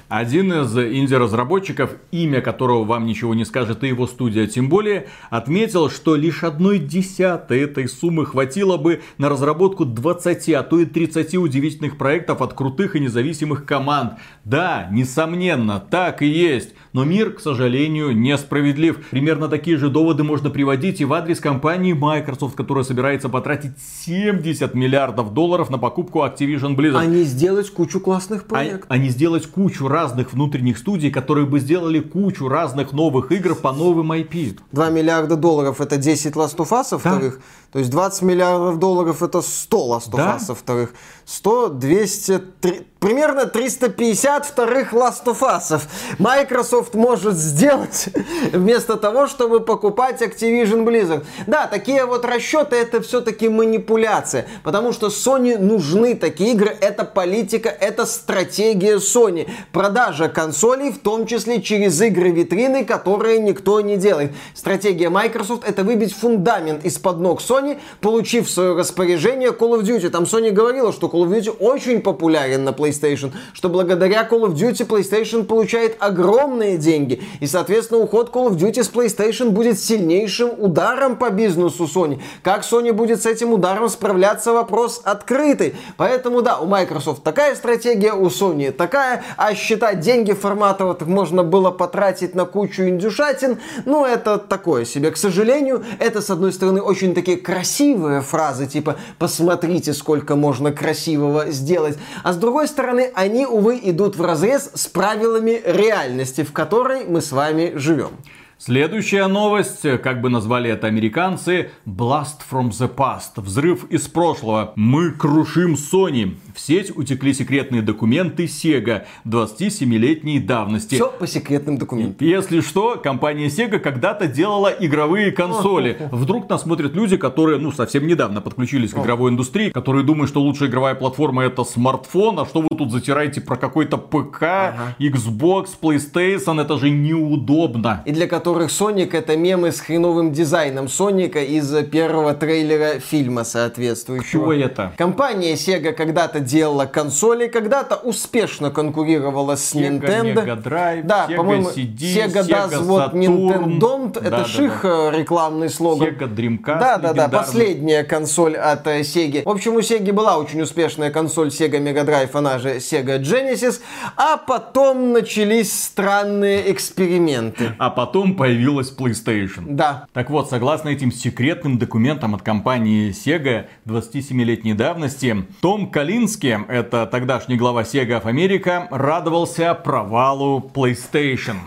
Один из инди-разработчиков, имя которого вам ничего не скажет, и его студия тем более, отметил, что лишь одной десятой этой суммы хватило бы на разработку 20, а то и 30 удивительных проектов от крутых и независимых команд. Да, несомненно, так и есть. Но мир, к сожалению, несправедлив. Примерно такие же доводы можно приводить и в адрес компании Microsoft, которая собирается потратить 70 миллиардов долларов на покупку Activision Blizzard. А не сделать кучу классных проектов. А, а не сделать кучу разных внутренних студий, которые бы сделали кучу разных новых игр по новым IP. 2 миллиарда долларов это 10 Last of Us вторых. То есть 20 миллиардов долларов это 100 Last of да? Us вторых. 100, 200, 3, примерно 350 вторых Last of Us. Microsoft может сделать вместо того, чтобы покупать Activision Blizzard. Да, такие вот расчеты это все-таки манипуляция, потому что Sony нужны такие игры, это политика, это стратегия Sony. Продажа консолей, в том числе через игры витрины, которые никто не делает. Стратегия Microsoft это выбить фундамент из-под ног Sony, получив в свое распоряжение Call of Duty. Там Sony говорила, что Call of Duty очень популярен на PlayStation, что благодаря Call of Duty PlayStation получает огромные деньги. И, соответственно, уход Call of Duty с PlayStation будет сильнейшим ударом по бизнесу Sony. Как Sony будет с этим ударом справляться, вопрос открытый. Поэтому, да, у Microsoft такая стратегия, у Sony такая, а считать деньги формата вот можно было потратить на кучу индюшатин, ну, это такое себе. К сожалению, это, с одной стороны, очень такие красивые фразы, типа «посмотрите, сколько можно красивого сделать», а с другой стороны, они, увы, идут в разрез с правилами реальности, в которой мы с вами живем. Следующая новость, как бы назвали это американцы, Blast from the Past, взрыв из прошлого. Мы крушим Sony. В сеть утекли секретные документы Sega 27-летней давности. Все по секретным документам. Если что, компания Sega когда-то делала игровые консоли. Вдруг нас смотрят люди, которые, ну, совсем недавно подключились к игровой индустрии, которые думают, что лучшая игровая платформа это смартфон, а что вы тут затираете про какой-то ПК, ага. Xbox, PlayStation, это же неудобно. И для которых Соник это мемы с хреновым дизайном Соника из первого трейлера фильма соответствующего. Кто это? Компания Sega когда-то делала консоли, когда-то успешно конкурировала с Sega Nintendo. Mega Drive, да, Sega по-моему, CD, Sega, Sega what Nintendo. Да, это да, ших да. рекламный слоган. Sega Dreamcast. Да, да, да, последняя консоль от э, Sega. В общем, у Sega была очень успешная консоль Sega Mega Drive, она же Sega Genesis. А потом начались странные эксперименты. А потом появилась PlayStation. Да. Так вот, согласно этим секретным документам от компании Sega 27-летней давности, Том Калински, это тогдашний глава Sega of America, радовался провалу PlayStation.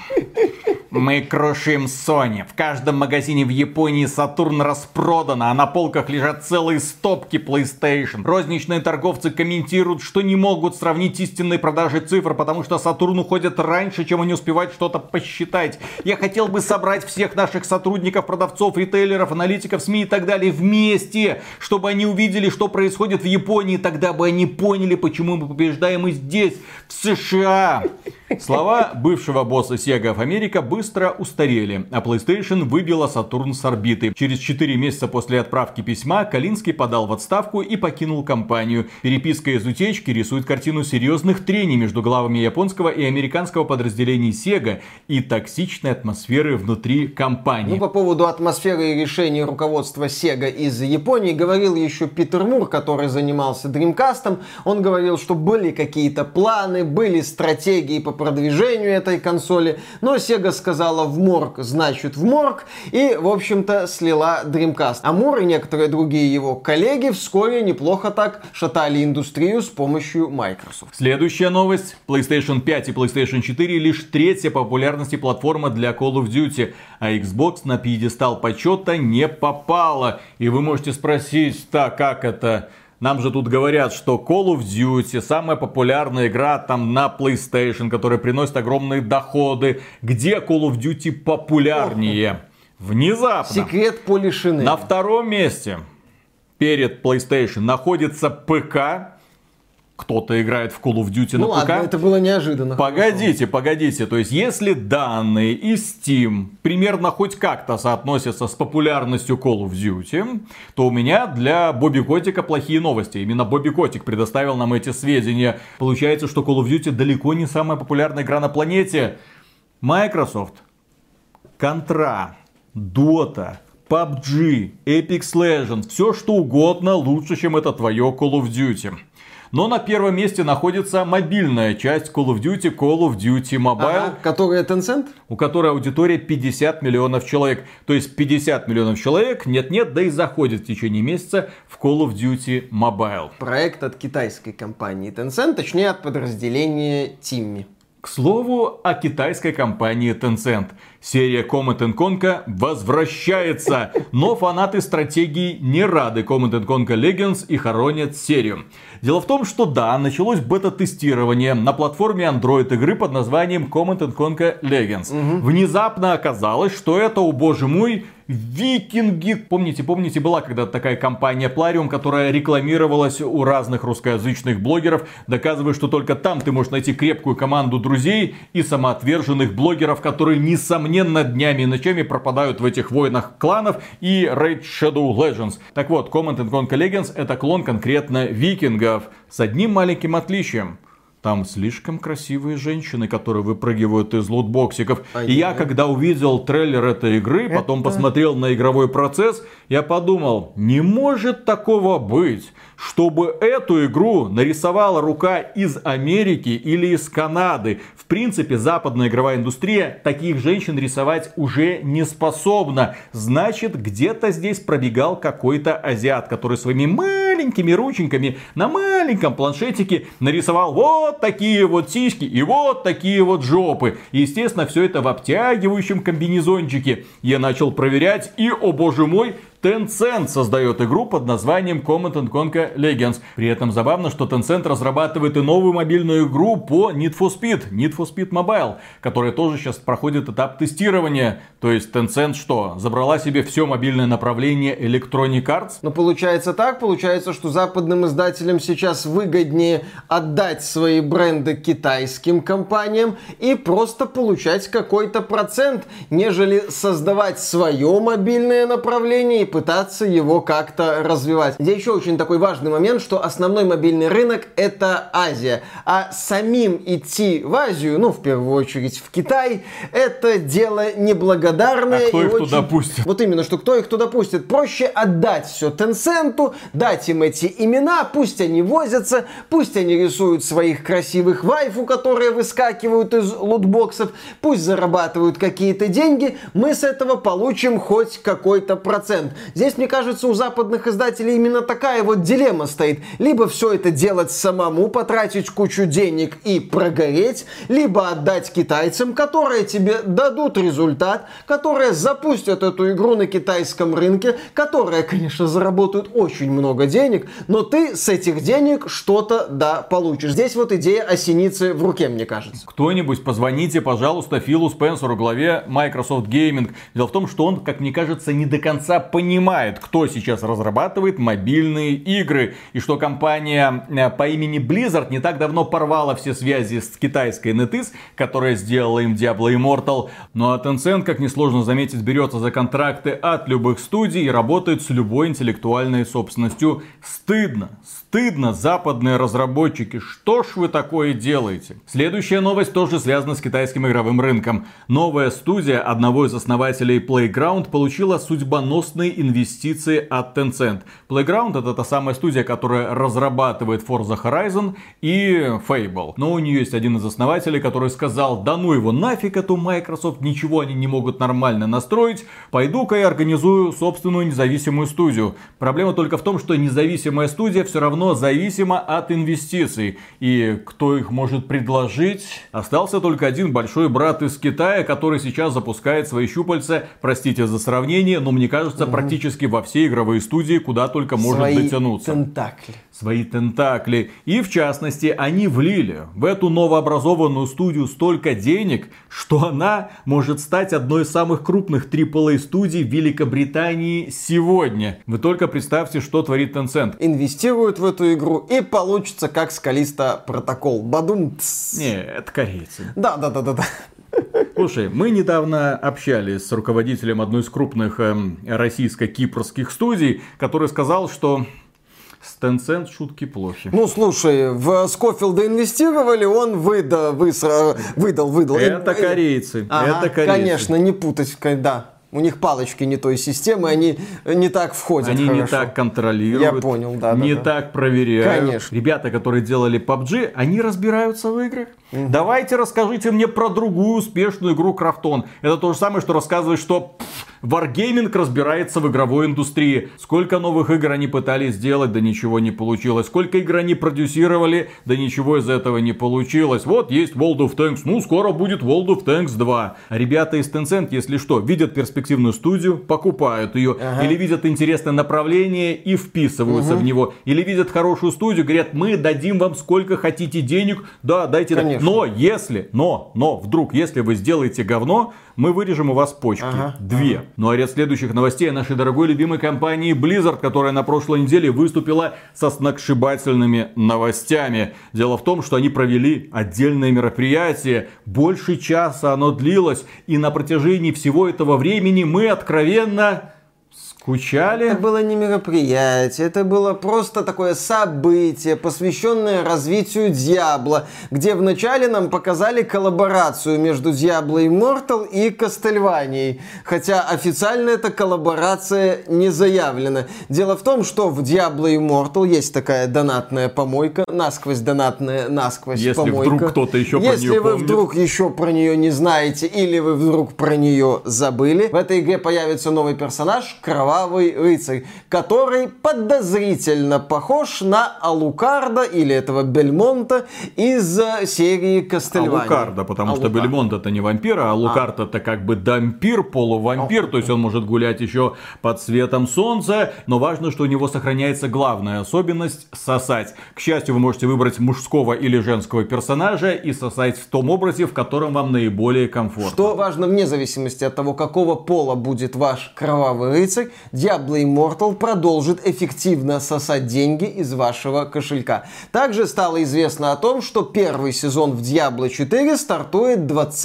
Мы крушим Sony. В каждом магазине в Японии Сатурн распродано, а на полках лежат целые стопки PlayStation. Розничные торговцы комментируют, что не могут сравнить истинные продажи цифр, потому что Сатурн уходит раньше, чем они успевают что-то посчитать. Я хотел бы собрать всех наших сотрудников, продавцов, ритейлеров, аналитиков, СМИ и так далее вместе, чтобы они увидели, что происходит в Японии. Тогда бы они поняли, почему мы побеждаем и здесь, в США. Слова бывшего босса Sega of America быстро устарели, а PlayStation выбила Сатурн с орбиты. Через 4 месяца после отправки письма Калинский подал в отставку и покинул компанию. Переписка из утечки рисует картину серьезных трений между главами японского и американского подразделений Sega и токсичной атмосферы внутри компании. Ну, по поводу атмосферы и решений руководства Sega из Японии говорил еще Питер Мур, который занимался Dreamcast. Он говорил, что были какие-то планы, были стратегии по продвижению этой консоли, но Sega сказала в морг, значит в морг, и, в общем-то, слила Dreamcast. А и некоторые другие его коллеги вскоре неплохо так шатали индустрию с помощью Microsoft. Следующая новость. PlayStation 5 и PlayStation 4 лишь третья популярности платформа для Call of Duty, а Xbox на пьедестал почета не попала. И вы можете спросить, так как это? Нам же тут говорят, что Call of Duty самая популярная игра там на PlayStation, которая приносит огромные доходы. Где Call of Duty популярнее? Внезапно. Секрет Полишины. На втором месте перед PlayStation находится ПК кто-то играет в Call of Duty ну на ладно, ПК. это было неожиданно. Погодите, погодите. То есть, если данные из Steam примерно хоть как-то соотносятся с популярностью Call of Duty, то у меня для Бобби Котика плохие новости. Именно Бобби Котик предоставил нам эти сведения. Получается, что Call of Duty далеко не самая популярная игра на планете. Microsoft, Contra, Dota, PUBG, Apex Legends, все что угодно лучше, чем это твое Call of Duty. Но на первом месте находится мобильная часть Call of Duty, Call of Duty Mobile, Ага, которая Tencent? у которой аудитория 50 миллионов человек. То есть 50 миллионов человек нет-нет, да и заходит в течение месяца в Call of Duty Mobile. Проект от китайской компании Tencent, точнее от подразделения Тимми. К слову о китайской компании Tencent. Серия Command Conquer возвращается, но фанаты стратегии не рады Command Conquer Legends и хоронят серию. Дело в том, что да, началось бета-тестирование на платформе Android игры под названием Command Conquer Legends. Внезапно оказалось, что это, о боже мой, Викинги. Помните, помните, была когда-то такая компания Plarium, которая рекламировалась у разных русскоязычных блогеров, доказывая, что только там ты можешь найти крепкую команду друзей и самоотверженных блогеров, которые, несомненно, днями и ночами пропадают в этих войнах кланов и Raid Shadow Legends. Так вот, Command Conquer Legends это клон конкретно викингов с одним маленьким отличием. Там слишком красивые женщины, которые выпрыгивают из лутбоксиков. А и я, я- когда увидел трейлер этой игры, потом посмотрел на игровой процесс, я подумал, не может такого быть, чтобы эту игру нарисовала рука из Америки или из Канады. В принципе, западная игровая индустрия таких женщин рисовать уже не способна. Значит, где-то здесь пробегал какой-то азиат, который своими маленькими рученьками на маленьком планшетике нарисовал вот такие вот сиськи и вот такие вот жопы. Естественно, все это в обтягивающем комбинезончике. Я начал проверять и, о боже мой, Tencent создает игру под названием Command Conquer Legends. При этом забавно, что Tencent разрабатывает и новую мобильную игру по Need for Speed, Need for Speed Mobile, которая тоже сейчас проходит этап тестирования. То есть Tencent что, забрала себе все мобильное направление Electronic Arts? Но получается так, получается, что западным издателям сейчас выгоднее отдать свои бренды китайским компаниям и просто получать какой-то процент, нежели создавать свое мобильное направление и пытаться его как-то развивать. Здесь еще очень такой важный момент, что основной мобильный рынок это Азия, а самим идти в Азию, ну в первую очередь в Китай, это дело неблагодарное А кто их очень... туда пустит? Вот именно, что кто их туда пустит. Проще отдать все Tencent, дать им эти имена, пусть они возятся, пусть они рисуют своих красивых вайфу, которые выскакивают из лутбоксов, пусть зарабатывают какие-то деньги, мы с этого получим хоть какой-то процент. Здесь, мне кажется, у западных издателей именно такая вот дилемма стоит. Либо все это делать самому, потратить кучу денег и прогореть, либо отдать китайцам, которые тебе дадут результат, которые запустят эту игру на китайском рынке, которые, конечно, заработают очень много денег, но ты с этих денег что-то, да, получишь. Здесь вот идея осеницы в руке, мне кажется. Кто-нибудь позвоните, пожалуйста, Филу Спенсеру, главе Microsoft Gaming. Дело в том, что он, как мне кажется, не до конца понимает, понимает, кто сейчас разрабатывает мобильные игры. И что компания э, по имени Blizzard не так давно порвала все связи с китайской NetEase, которая сделала им Diablo Immortal. Ну а Tencent, как несложно заметить, берется за контракты от любых студий и работает с любой интеллектуальной собственностью. Стыдно, стыдно, западные разработчики, что ж вы такое делаете? Следующая новость тоже связана с китайским игровым рынком. Новая студия одного из основателей Playground получила судьбоносные инвестиции от Tencent. Playground это та самая студия, которая разрабатывает Forza Horizon и Fable. Но у нее есть один из основателей, который сказал, да ну его нафиг эту Microsoft, ничего они не могут нормально настроить, пойду-ка я организую собственную независимую студию. Проблема только в том, что независимая студия все равно равно зависимо от инвестиций. И кто их может предложить? Остался только один большой брат из Китая, который сейчас запускает свои щупальца, простите за сравнение, но мне кажется, угу. практически во все игровые студии, куда только может свои дотянуться. Тентакли. Свои тентакли. И в частности, они влили в эту новообразованную студию столько денег, что она может стать одной из самых крупных AAA студий Великобритании сегодня. Вы только представьте, что творит Tencent. Инвестируют в эту игру, и получится как скалиста протокол. Бадум. Не, это корейцы. Да, да, да, да, да. Слушай, мы недавно общались с руководителем одной из крупных э, российско-кипрских студий, который сказал, что с Tencent шутки плохи. Ну, слушай, в Скофилда инвестировали, он выдал, высра, выдал, выдал. Это корейцы. Ага, это корейцы. Конечно, не путать, да. У них палочки не той системы, они не так входят Они хорошо. не так контролируют. Я понял, да. Не да, так проверяют. Конечно. Ребята, которые делали PUBG, они разбираются в играх. Угу. Давайте расскажите мне про другую успешную игру Крафтон. Это то же самое, что рассказывать, что Wargaming разбирается в игровой индустрии. Сколько новых игр они пытались сделать, да ничего не получилось. Сколько игр они продюсировали, да ничего из этого не получилось. Вот есть World of Tanks, ну скоро будет World of Tanks 2. ребята из Tencent, если что, видят перспективную студию, покупают ее. Ага. Или видят интересное направление и вписываются угу. в него. Или видят хорошую студию, говорят, мы дадим вам сколько хотите денег, да, дайте. Конечно. Но если, но, но, вдруг, если вы сделаете говно, мы вырежем у вас почки. Ага, Две. Ага. Ну а ряд следующих новостей о нашей дорогой любимой компании Blizzard, которая на прошлой неделе выступила со сногсшибательными новостями. Дело в том, что они провели отдельное мероприятие. Больше часа оно длилось. И на протяжении всего этого времени мы откровенно Скучали? Это было не мероприятие, это было просто такое событие, посвященное развитию Диабло, где вначале нам показали коллаборацию между Диабло Immortal и Кастельванией. Хотя официально эта коллаборация не заявлена. Дело в том, что в Диабло Immortal есть такая донатная помойка, насквозь донатная, насквозь Если помойка. вдруг кто-то еще Если про нее вы помнит. вдруг еще про нее не знаете, или вы вдруг про нее забыли, в этой игре появится новый персонаж, кровавый кровавый рыцарь, который подозрительно похож на Алукарда или этого Бельмонта из э, серии Кастельвани. Алукарда, потому Алукарда. что Бельмонт это не вампир, а Алукард а. это как бы дампир, полувампир, О. то есть он может гулять еще под светом солнца, но важно, что у него сохраняется главная особенность сосать. К счастью, вы можете выбрать мужского или женского персонажа и сосать в том образе, в котором вам наиболее комфортно. Что важно вне зависимости от того, какого пола будет ваш кровавый рыцарь, Diablo Immortal продолжит эффективно сосать деньги из вашего кошелька. Также стало известно о том, что первый сезон в Diablo 4 стартует 20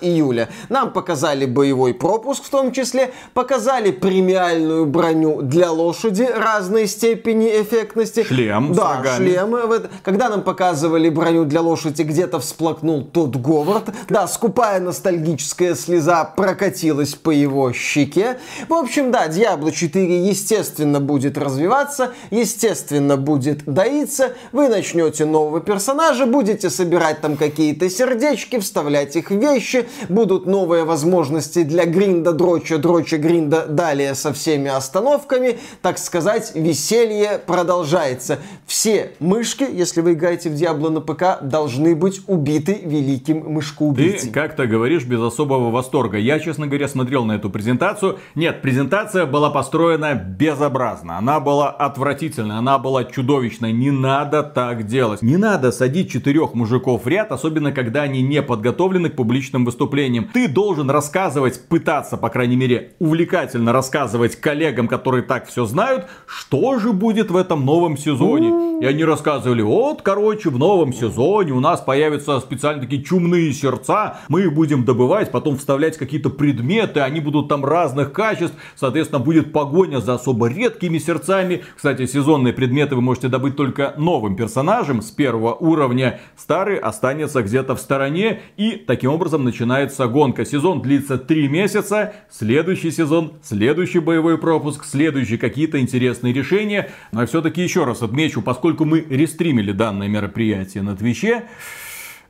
июля. Нам показали боевой пропуск в том числе, показали премиальную броню для лошади разной степени эффектности. Шлем Да, шлем. Когда нам показывали броню для лошади, где-то всплакнул тот Говард. Да, скупая ностальгическая слеза прокатилась по его щеке. В общем, да, Diablo Diablo 4, естественно, будет развиваться, естественно, будет доиться. Вы начнете нового персонажа, будете собирать там какие-то сердечки, вставлять их в вещи, будут новые возможности для гринда, дроча, дроча, гринда, далее со всеми остановками. Так сказать, веселье продолжается. Все мышки, если вы играете в Diablo на ПК, должны быть убиты великим мышкоубийцей. Ты как-то говоришь без особого восторга. Я, честно говоря, смотрел на эту презентацию. Нет, презентация была была построена безобразно, она была отвратительная, она была чудовищная. Не надо так делать. Не надо садить четырех мужиков в ряд, особенно когда они не подготовлены к публичным выступлениям. Ты должен рассказывать, пытаться, по крайней мере, увлекательно рассказывать коллегам, которые так все знают, что же будет в этом новом сезоне. И они рассказывали, вот, короче, в новом сезоне у нас появятся специально такие чумные сердца, мы их будем добывать, потом вставлять какие-то предметы, они будут там разных качеств, соответственно, будет погоня за особо редкими сердцами. Кстати, сезонные предметы вы можете добыть только новым персонажем с первого уровня, старый останется где-то в стороне, и таким образом начинается гонка. Сезон длится 3 месяца, следующий сезон, следующий боевой пропуск, следующие какие-то интересные решения. Но все-таки еще раз отмечу, поскольку мы рестримили данное мероприятие на Твиче,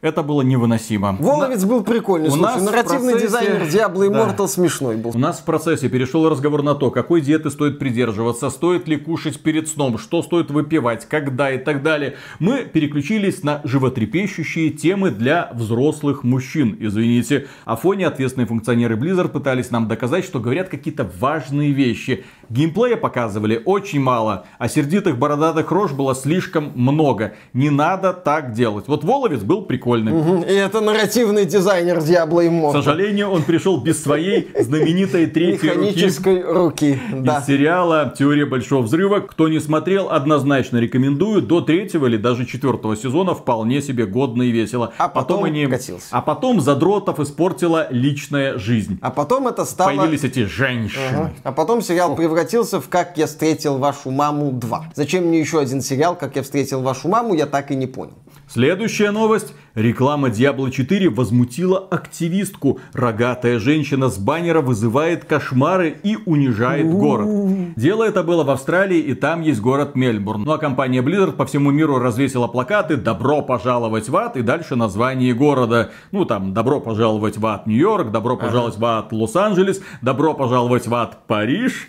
это было невыносимо. Воловец был прикольный. У Слушай, нас нарративный процессе- дизайнер Diablo Да. Immortal смешной был. У нас в процессе перешел разговор на то, какой диеты стоит придерживаться, стоит ли кушать перед сном, что стоит выпивать, когда и так далее. Мы переключились на животрепещущие темы для взрослых мужчин, извините. А фоне ответственные функционеры Blizzard пытались нам доказать, что говорят какие-то важные вещи. Геймплея показывали очень мало, а сердитых бородатых рож было слишком много. Не надо так делать. Вот Воловец был прикольный. Мгм. И это нарративный дизайнер Diablo К Immortal. сожалению, он пришел без своей знаменитой третьей руки. Механической руки. Да. Из сериала «Теория большого взрыва». Кто не смотрел, однозначно рекомендую. До третьего или даже четвертого сезона вполне себе годно и весело. А потом катился. А потом задротов испортила личная жизнь. А потом это стало... Появились эти женщины. Ага. А потом сериал превратился в «Как я встретил вашу маму 2». Зачем мне еще один сериал «Как я встретил вашу маму», я так и не понял. Следующая новость. Реклама Diablo 4 возмутила активистку. Рогатая женщина с баннера вызывает кошмары и унижает город. Дело это было в Австралии, и там есть город Мельбурн. Ну а компания Blizzard по всему миру развесила плакаты «Добро пожаловать в ад» и дальше название города. Ну там «Добро пожаловать в ад Нью-Йорк», «Добро пожаловать в ад Лос-Анджелес», «Добро пожаловать в ад Париж».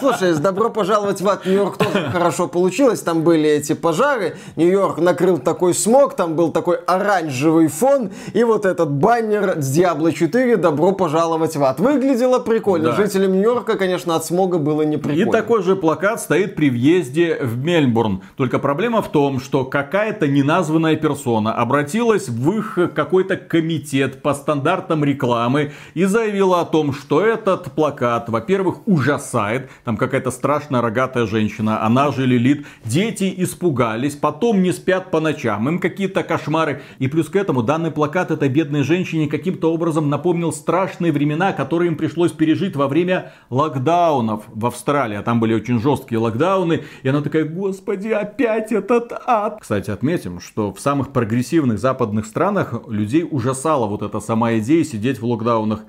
Слушай, с «Добро пожаловать в ад Нью-Йорк» тоже хорошо получилось. Там были эти пожары. Нью-Йорк накрыл такой смог, там был такой оранжевый фон. И вот этот баннер с Diablo 4 «Добро пожаловать в ад». Выглядело прикольно. Да. Жителям Нью-Йорка, конечно, от смога было не И прикольно. такой же плакат стоит при въезде в Мельбурн. Только проблема в том, что какая-то неназванная персона обратилась в их какой-то комитет по стандартам рекламы и заявила о том, что этот плакат, во-первых, ужасает. Там какая-то страшная рогатая женщина, она же Лилит. Дети испугались, потом не спят по ночам, им какие-то кошмары. И плюс к этому данный плакат этой бедной женщине каким-то образом напомнил страшные времена, которые им пришлось пережить во время локдаунов в Австралии. А там были очень жесткие локдауны. И она такая, господи, опять этот ад. Кстати, отметим, что в самых прогрессивных западных странах людей ужасала вот эта сама идея сидеть в локдаунах.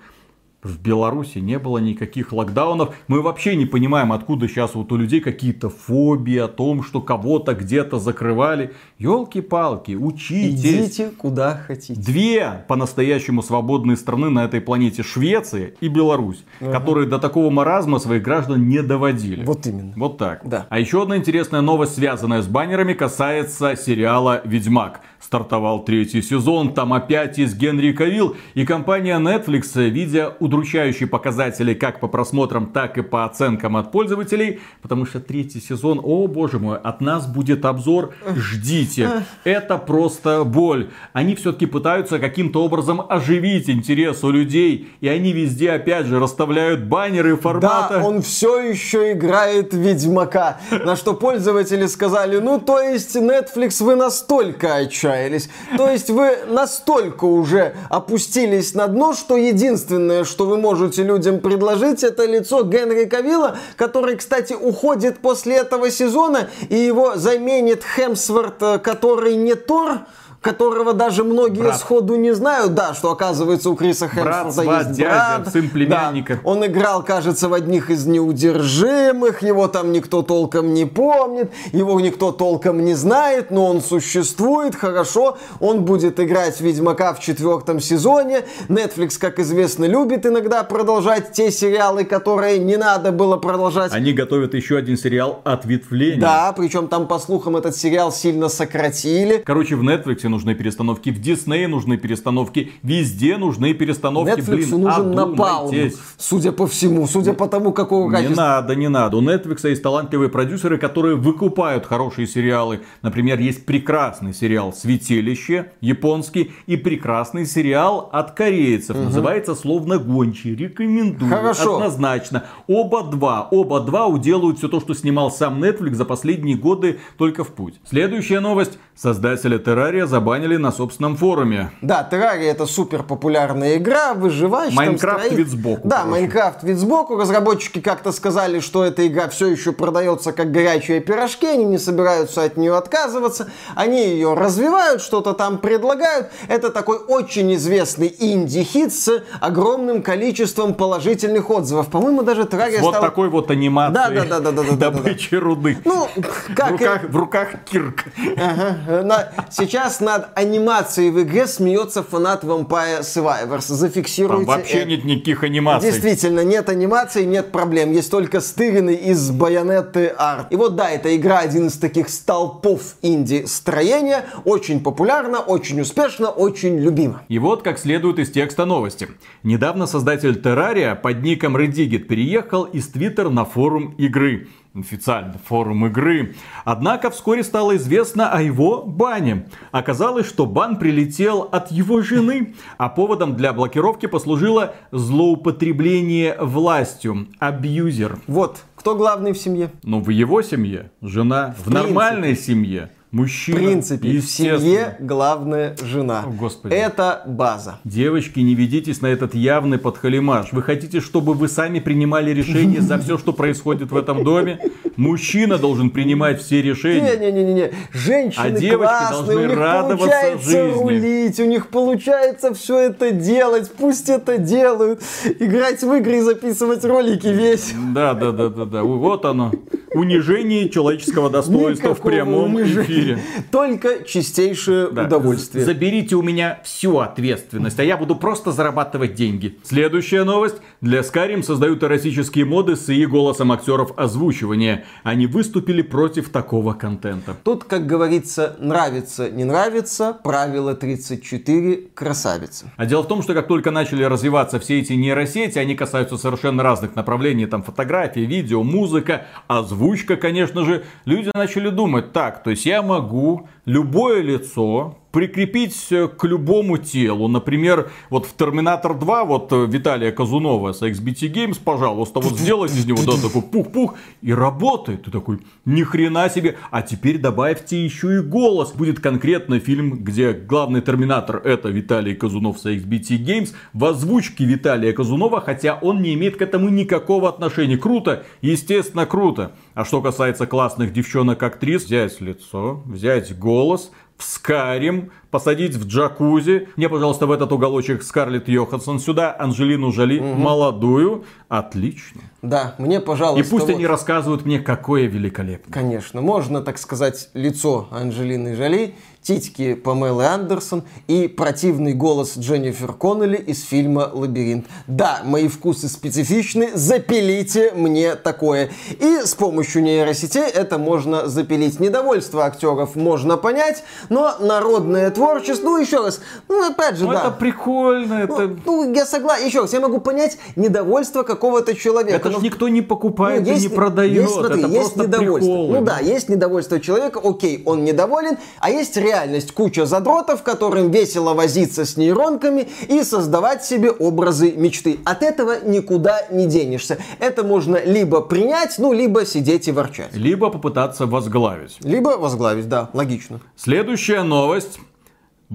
В Беларуси не было никаких локдаунов. Мы вообще не понимаем, откуда сейчас вот у людей какие-то фобии о том, что кого-то где-то закрывали. Елки-палки, учитесь. Идите куда хотите. Две по-настоящему свободные страны на этой планете, Швеция и Беларусь, которые до такого маразма своих граждан не доводили. Вот именно. Вот так. Да. А еще одна интересная новость, связанная с баннерами, касается сериала «Ведьмак». Стартовал третий сезон, там опять есть Генри Кавилл. И компания Netflix, видя удручающие показатели как по просмотрам, так и по оценкам от пользователей, потому что третий сезон, о боже мой, от нас будет обзор, ждите. Это просто боль. Они все-таки пытаются каким-то образом оживить интерес у людей. И они везде опять же расставляют баннеры формата. Да, он все еще играет Ведьмака. На что пользователи сказали, ну то есть Netflix вы настолько отчаялись. То есть вы настолько уже опустились на дно, что единственное, что вы можете людям предложить, это лицо Генри Кавилла, который, кстати, уходит после этого сезона, и его заменит Хемсворт, э, который не Тор, которого даже многие Брат. сходу не знают, да, что оказывается у Криса Брат, Хемсворта сват, есть дядя, брат. сын племянника. Да. Он играл, кажется, в одних из неудержимых, его там никто толком не помнит, его никто толком не знает, но он существует, хорошо, он будет играть Ведьмака в четвертом сезоне. Netflix, как известно, любит иногда продолжать те сериалы, которые не надо было продолжать. Они готовят еще один сериал «Ответвление». Да, причем там, по слухам, этот сериал сильно сократили. Короче, в Netflix нужны перестановки, в Диснее нужны перестановки, везде нужны перестановки. Netflix Блин, нужен напалм, судя по всему, судя по тому, какого Не качества. надо, не надо. У Netflix есть талантливые продюсеры, которые выкупают хорошие сериалы. Например, есть прекрасный сериал «Святилище» японский и прекрасный сериал от корейцев. Называется «Словно гончий». Рекомендую. Хорошо. Однозначно. Оба два. Оба два уделают все то, что снимал сам Netflix за последние годы только в путь. Следующая новость. Создателя Террария забанили на собственном форуме. Да, Террария это супер популярная игра, выживаешь. Майнкрафт строить. вид сбоку, Да, короче. Майнкрафт вид сбоку. Разработчики как-то сказали, что эта игра все еще продается как горячие пирожки, они не собираются от нее отказываться. Они ее развивают, что-то там предлагают. Это такой очень известный инди-хит с огромным количеством положительных отзывов. По-моему, даже Террария Вот стала... такой вот анимации Да, да, да, да, да, да, добычи руды. Ну, в, как... и- руках, в руках кирка. Ага. На- Сейчас над анимацией в игре смеется фанат Vampire Survivors. Зафиксируйте. Там вообще это. нет никаких анимаций. Действительно, нет анимации, нет проблем. Есть только стыренный из байонеты арт. И вот да, эта игра один из таких столпов инди-строения. Очень популярна, очень успешна, очень любима. И вот как следует из текста новости. Недавно создатель Террария под ником Redigit переехал из Твиттер на форум игры. Официально форум игры. Однако вскоре стало известно о его бане. Оказалось, что бан прилетел от его жены, а поводом для блокировки послужило злоупотребление властью. Абьюзер. Вот, кто главный в семье? Но в его семье жена, в, нормальной семье В мужчина. принципе, в семье главная жена. О, Господи. Это база. Девочки, не ведитесь на этот явный подхалимаш. Вы хотите, чтобы вы сами принимали решения за все, что происходит в этом доме? Мужчина должен принимать все решения. Не-не-не-не, женщины А девочки классные, должны у них радоваться получается жизни. рулить, у них получается все это делать, пусть это делают, играть в игры и записывать ролики весь. Да, да, да, да, да. Вот оно. Унижение человеческого достоинства в Никакого прямом унижения. Эфире. Только чистейшее Да. удовольствие. Заберите у меня всю ответственность, а я буду просто зарабатывать деньги. Следующая новость. Для Skyrim создают эротические моды с и голосом актеров озвучивания. Они выступили против такого контента. Тут, как говорится, нравится, не нравится, правило 34, красавица. А дело в том, что как только начали развиваться все эти нейросети, они касаются совершенно разных направлений, там фотографии, видео, музыка, озвучка, конечно же, люди начали думать, так, то есть я могу любое лицо прикрепить э, к любому телу. Например, вот в Терминатор 2, вот э, Виталия Казунова с XBT Games, пожалуйста, вот сделать из него, да, такой пух-пух, и работает. Ты такой, ни хрена себе. А теперь добавьте еще и голос. Будет конкретно фильм, где главный Терминатор это Виталий Казунов с XBT Games в озвучке Виталия Казунова, хотя он не имеет к этому никакого отношения. Круто, естественно, круто. А что касается классных девчонок-актрис, взять лицо, взять голос, вскарим, посадить в джакузи. Мне, пожалуйста, в этот уголочек Скарлетт Йоханссон сюда, Анжелину Жоли, молодую. Отлично. Да, мне, И пожалуйста, пусть вот- они рассказывают мне, какое великолепное. Конечно, можно, так сказать, лицо Анджелины Жоли, титьки Памелы Андерсон и противный голос Дженнифер Коннелли из фильма «Лабиринт». Да, мои вкусы специфичны, запилите мне такое. И с помощью нейросетей это можно запилить. Недовольство актеров можно понять, но народное творчество, ну еще раз, ну опять же, Ну, да. это прикольно, Ну, это... ну, я согласен. Еще раз, я могу понять недовольство какого-то человека. Это но же никто не покупает ну, и не продает. есть, смотри, это есть просто недовольство. приколы. Ну да, есть недовольство человека, окей, он недоволен, а есть реальность, куча задротов, которым весело возиться с нейронками и создавать себе образы мечты. От этого никуда не денешься. Это можно либо принять, ну, либо сидеть и ворчать. Либо попытаться возглавить. Либо возглавить, да, логично. Следующая новость.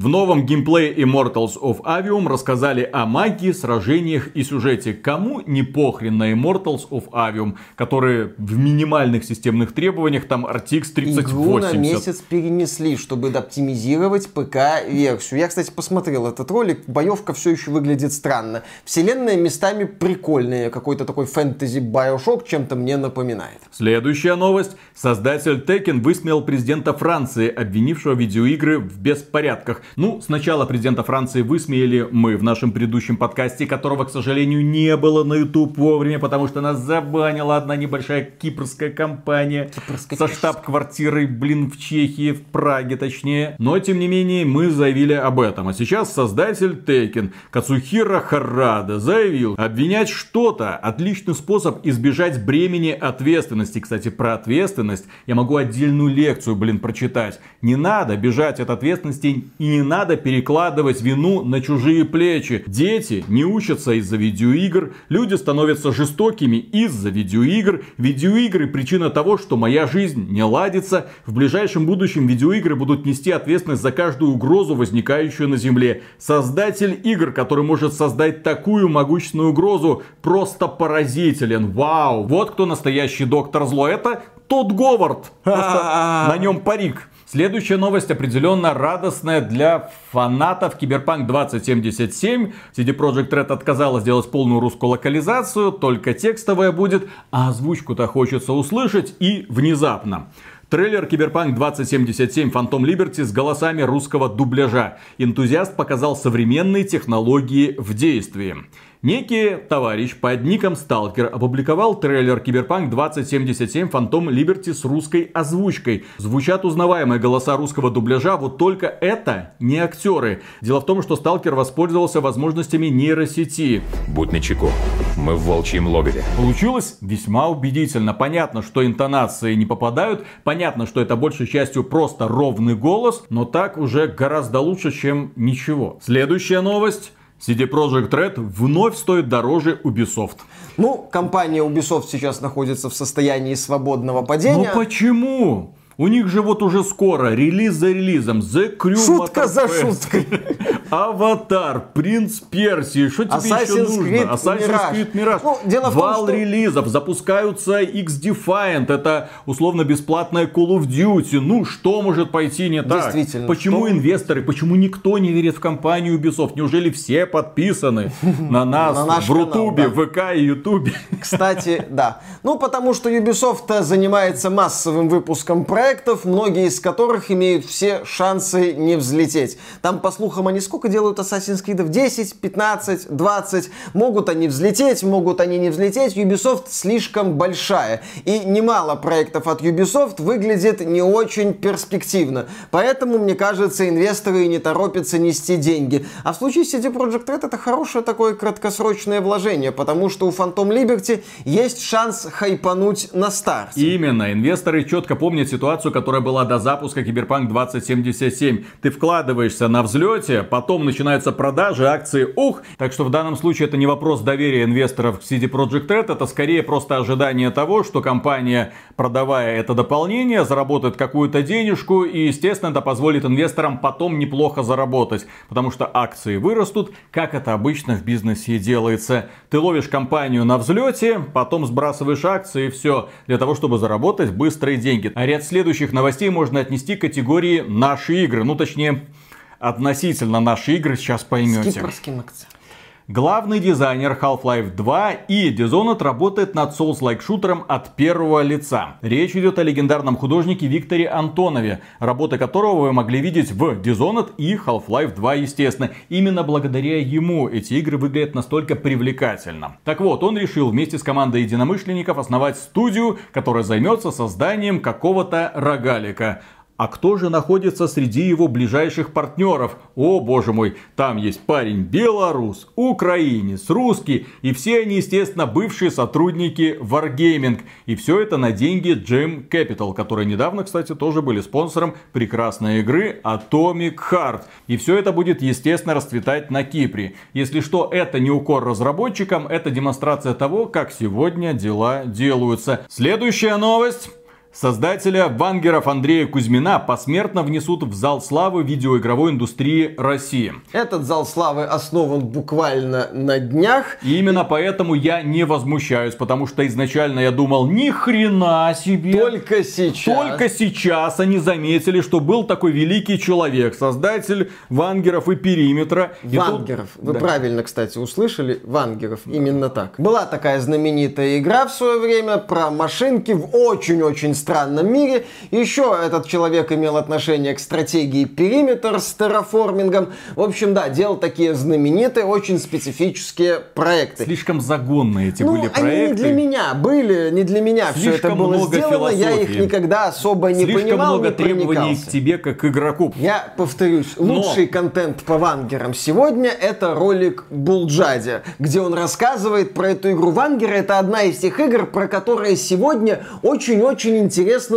В новом геймплее Immortals of Avium рассказали о магии, сражениях и сюжете. Кому не похрен на Immortals of Avium, которые в минимальных системных требованиях, там RTX Игру на 3080. месяц перенесли, чтобы оптимизировать ПК-версию. Я, кстати, посмотрел этот ролик. Боевка все еще выглядит странно. Вселенная местами прикольная. Какой-то такой фэнтези Bioshock чем-то мне напоминает. Следующая новость. Создатель Tekken высмеял президента Франции, обвинившего видеоигры в беспорядках. Ну, сначала президента Франции высмеяли мы в нашем предыдущем подкасте, которого, к сожалению, не было на YouTube вовремя, потому что нас забанила одна небольшая кипрская компания Кипрская со штаб-квартирой, блин, в Чехии, в Праге точнее. Но, тем не менее, мы заявили об этом. А сейчас создатель Tekken Кацухира Харада заявил, обвинять что-то – отличный способ избежать бремени ответственности. Кстати, про ответственность я могу отдельную лекцию, блин, прочитать. Не надо бежать от ответственности и не надо перекладывать вину на чужие плечи. Дети не учатся из-за видеоигр, люди становятся жестокими из-за видеоигр. Видеоигры причина того, что моя жизнь не ладится. В ближайшем будущем видеоигры будут нести ответственность за каждую угрозу, возникающую на Земле. Создатель игр, который может создать такую могущественную угрозу, просто поразителен. Вау! Вот кто настоящий доктор зло. Это Тодд Говард. на нем парик. Следующая новость определенно радостная для фанатов Киберпанк 2077. CD Projekt Red отказалась сделать полную русскую локализацию, только текстовая будет, а озвучку-то хочется услышать и внезапно. Трейлер Киберпанк 2077 Phantom Liberty с голосами русского дубляжа. Энтузиаст показал современные технологии в действии. Некий товарищ под ником Сталкер опубликовал трейлер Киберпанк 2077 Phantom Liberty с русской озвучкой. Звучат узнаваемые голоса русского дубляжа, вот только это не актеры. Дело в том, что Сталкер воспользовался возможностями нейросети. Будь начеку, мы в волчьем логове. Получилось весьма убедительно. Понятно, что интонации не попадают, понятно, что это большей частью просто ровный голос, но так уже гораздо лучше, чем ничего. Следующая новость. CD Projekt Red вновь стоит дороже Ubisoft. Ну, компания Ubisoft сейчас находится в состоянии свободного падения. Но почему? У них же вот уже скоро релиз за релизом. The Crew Шутка за шуткой. Аватар, Принц Персии, что тебе еще нужно? Assassin's Creed Mirage. Ну, дело Вал том, релизов, запускаются X-Defiant, это условно бесплатная Call of Duty. Ну, что может пойти не так? Действительно. Почему что... инвесторы, почему никто не верит в компанию Ubisoft? Неужели все подписаны на нас в Рутубе, ВК и Ютубе? Кстати, да. Ну, потому что Ubisoft занимается массовым выпуском проектов, проектов, многие из которых имеют все шансы не взлететь. Там, по слухам, они сколько делают Assassin's Creed? 10, 15, 20. Могут они взлететь, могут они не взлететь. Ubisoft слишком большая. И немало проектов от Ubisoft выглядит не очень перспективно. Поэтому, мне кажется, инвесторы не торопятся нести деньги. А в случае CD Projekt Red это хорошее такое краткосрочное вложение, потому что у Phantom Liberty есть шанс хайпануть на старте. Именно. Инвесторы четко помнят ситуацию ситуацию, которая была до запуска Киберпанк 2077. Ты вкладываешься на взлете, потом начинаются продажи, акции, ух. Так что в данном случае это не вопрос доверия инвесторов к CD Projekt Red, это скорее просто ожидание того, что компания, продавая это дополнение, заработает какую-то денежку и, естественно, это позволит инвесторам потом неплохо заработать, потому что акции вырастут, как это обычно в бизнесе делается. Ты ловишь компанию на взлете, потом сбрасываешь акции и все, для того, чтобы заработать быстрые деньги. А ряд следующих следующих новостей можно отнести к категории «Наши игры». Ну, точнее, относительно «Наши игры», сейчас поймете. С кипрским. Главный дизайнер Half-Life 2 и Dishonored работает над Souls-like шутером от первого лица. Речь идет о легендарном художнике Викторе Антонове, работы которого вы могли видеть в Dishonored и Half-Life 2, естественно. Именно благодаря ему эти игры выглядят настолько привлекательно. Так вот, он решил вместе с командой единомышленников основать студию, которая займется созданием какого-то рогалика. А кто же находится среди его ближайших партнеров? О, боже мой, там есть парень белорус, украинец, русский, и все они, естественно, бывшие сотрудники Wargaming. И все это на деньги Gem Capital, которые недавно, кстати, тоже были спонсором прекрасной игры Atomic Heart. И все это будет, естественно, расцветать на Кипре. Если что, это не укор разработчикам, это демонстрация того, как сегодня дела делаются. Следующая новость. Создателя вангеров Андрея Кузьмина посмертно внесут в зал славы видеоигровой индустрии России. Этот зал славы основан буквально на днях. И именно поэтому я не возмущаюсь, потому что изначально я думал, ни хрена себе. Только сейчас. Только сейчас они заметили, что был такой великий человек, создатель вангеров и периметра. Вангеров. И тут... Вы да. правильно, кстати, услышали. Вангеров. Именно так. Была такая знаменитая игра в свое время про машинки в очень-очень странном мире. Еще этот человек имел отношение к стратегии периметр с терраформингом. В общем, да, делал такие знаменитые, очень специфические проекты. Слишком загонные эти ну, были они проекты. не для меня были, не для меня все это Слишком было много сделано. Я их философии. никогда особо не Слишком понимал, много не требований к тебе, как игроку. Я повторюсь, Но- лучший контент по вангерам сегодня это ролик Булджади, где он рассказывает про эту игру. Вангеры это одна из тех игр, про которые сегодня очень-очень интересно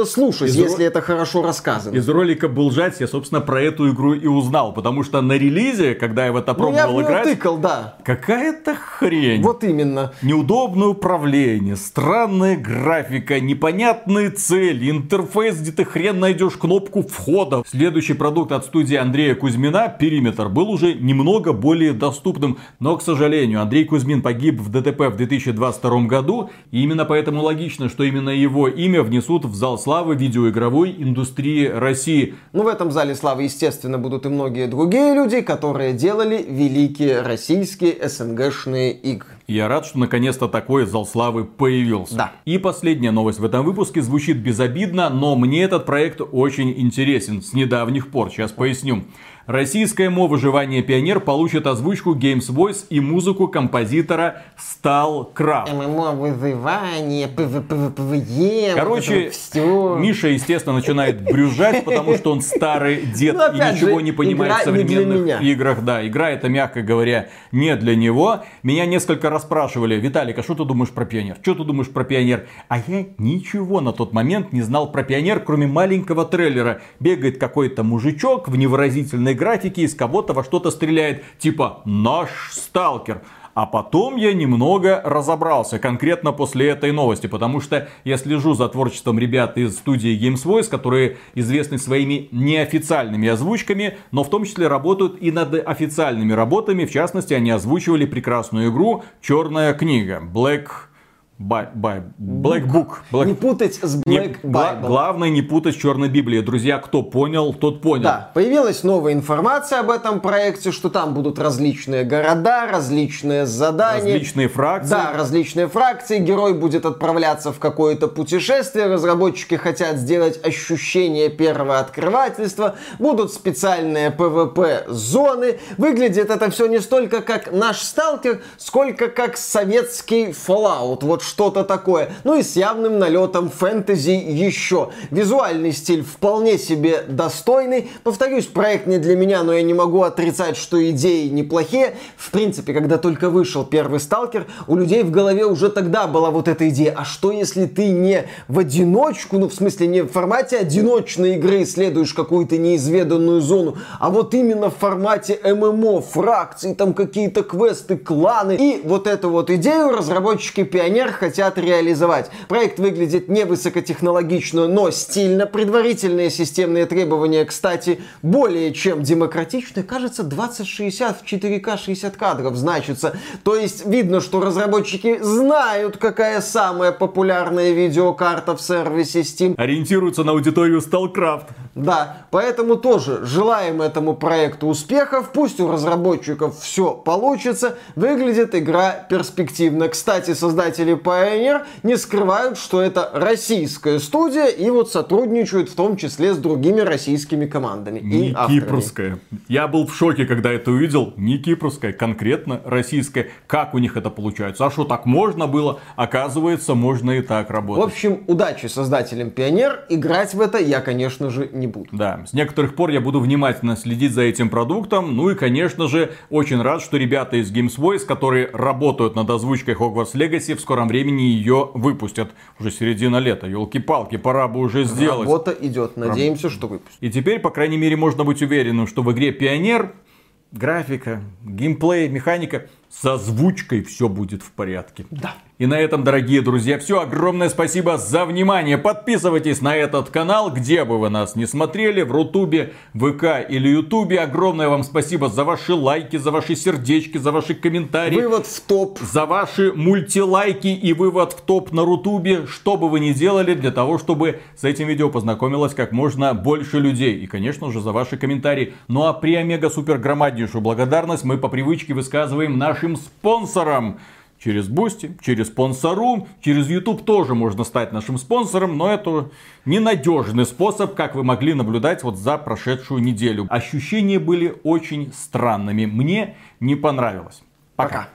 слушать, Из если ро- это хорошо рассказано. Из ролика Булжать я, собственно, про эту игру и узнал. Потому что на релизе, когда я в это Ну, я в пробовал играть, тыкал, да. какая-то хрень. Вот именно. Неудобное управление, странная графика, непонятные цели, интерфейс, где ты хрен найдешь кнопку входа. Следующий продукт от студии Андрея Кузьмина, Периметр, был уже немного более доступным. Но, к сожалению, Андрей Кузьмин погиб в ДТП в 2022 году. И именно поэтому логично, что именно его имя внесут в зал славы видеоигровой индустрии России. Ну, в этом зале славы, естественно, будут и многие другие люди, которые делали великие российские СНГшные игры. Я рад, что наконец-то такой зал славы появился. Да. И последняя новость в этом выпуске звучит безобидно, но мне этот проект очень интересен с недавних пор. Сейчас поясню. Российская MMO «Выживание Pioner» получит озвучку GamesVoice и музыку композитора StalCraft. MMO, выживание, PvPvE, Короче, все. Миша, естественно, начинает брюзжать, потому что он старый дед Ну, и ничего же, не понимает в современных играх. Да, игра это, мягко говоря, не для него. Меня несколько раз спрашивали, Виталик, а что ты думаешь про Pioner? Что ты думаешь про Pioner? А я ничего на тот момент не знал про Pioner, кроме маленького трейлера. Бегает какой-то мужичок в невыразительной графике, из кого-то во что-то стреляет, типа «Наш сталкер». А потом я немного разобрался, конкретно после этой новости, потому что я слежу за творчеством ребят из студии Games Voice, которые известны своими неофициальными озвучками, но в том числе работают и над официальными работами. В частности, они озвучивали прекрасную игру «Черная книга» Black... Bi- Bi- Black Book. Black- Не путать с Не- Black гла- Bible. главное не путать с Черной Библией. Друзья, кто понял, тот понял. Да, появилась новая информация об этом проекте, что там будут различные города, различные задания. Различные фракции. Да, различные фракции. Герой будет отправляться в какое-то путешествие. Разработчики хотят сделать ощущение первого открывательства. Будут специальные PvP-зоны. Выглядит это все не столько как наш сталкер, сколько как советский Fallout. Вот что-то такое. Ну и с явным налетом фэнтези еще. Визуальный стиль вполне себе достойный. Повторюсь, проект не для меня, но я не могу отрицать, что идеи неплохие. В принципе, когда только вышел первый сталкер, у людей в голове уже тогда была вот эта идея. А что если ты не в одиночку, ну в смысле не в формате одиночной игры исследуешь какую-то неизведанную зону, а вот именно в формате ММО, фракции, там какие-то квесты, кланы. И вот эту вот идею разработчики Пионер хотят реализовать. Проект выглядит не высокотехнологично, но стильно. Предварительные системные требования, кстати, более чем демократичны. Кажется, 2060 в 4К 60 кадров значится. То есть видно, что разработчики знают, какая самая популярная видеокарта в сервисе Steam. Ориентируются на аудиторию StarCraft. Да, поэтому тоже желаем этому проекту успехов. Пусть у разработчиков все получится. Выглядит игра перспективно. Кстати, создатели Pioneer не скрывают, что это российская студия и вот сотрудничают в том числе с другими российскими командами и Не авторами. кипрская. Я был в шоке, когда это увидел. Не кипрская, конкретно российская. Как у них это получается? А что, так можно было? Оказывается, можно и так В работать. общем, удачи создателям Пионер. Играть в это я, конечно же, не буду. Да, с некоторых пор я буду внимательно следить за этим продуктом. Ну и, конечно же, очень рад, что ребята из Games Voice, которые работают над озвучкой Hogwarts Legacy, в скором времени ее выпустят. Уже середина лета. Елки-палки, пора бы уже сделать. Работа идет. Надеемся, что выпустят. И теперь, по крайней мере, можно быть уверенным, что в игре Пионер графика, геймплей, механика с озвучкой все будет в порядке. Да. И на этом, дорогие друзья, все. Огромное спасибо за внимание. Подписывайтесь на этот канал, где бы вы нас не смотрели, в Рутубе, ВК или Ютубе. Огромное вам спасибо за ваши лайки, за ваши сердечки, за ваши комментарии. Вывод в топ. За ваши мультилайки и вывод в топ на Рутубе, что бы вы ни делали для того, чтобы с этим видео познакомилось как можно больше людей. И, конечно же, за ваши комментарии. Ну а при омега супер громаднейшую благодарность мы по привычке высказываем нашим спонсорам. Через Boosty, через спонсорку, через YouTube тоже можно стать нашим спонсором, но это ненадежный способ, как вы могли наблюдать вот за прошедшую неделю. Ощущения были очень странными. Мне не понравилось. Пока.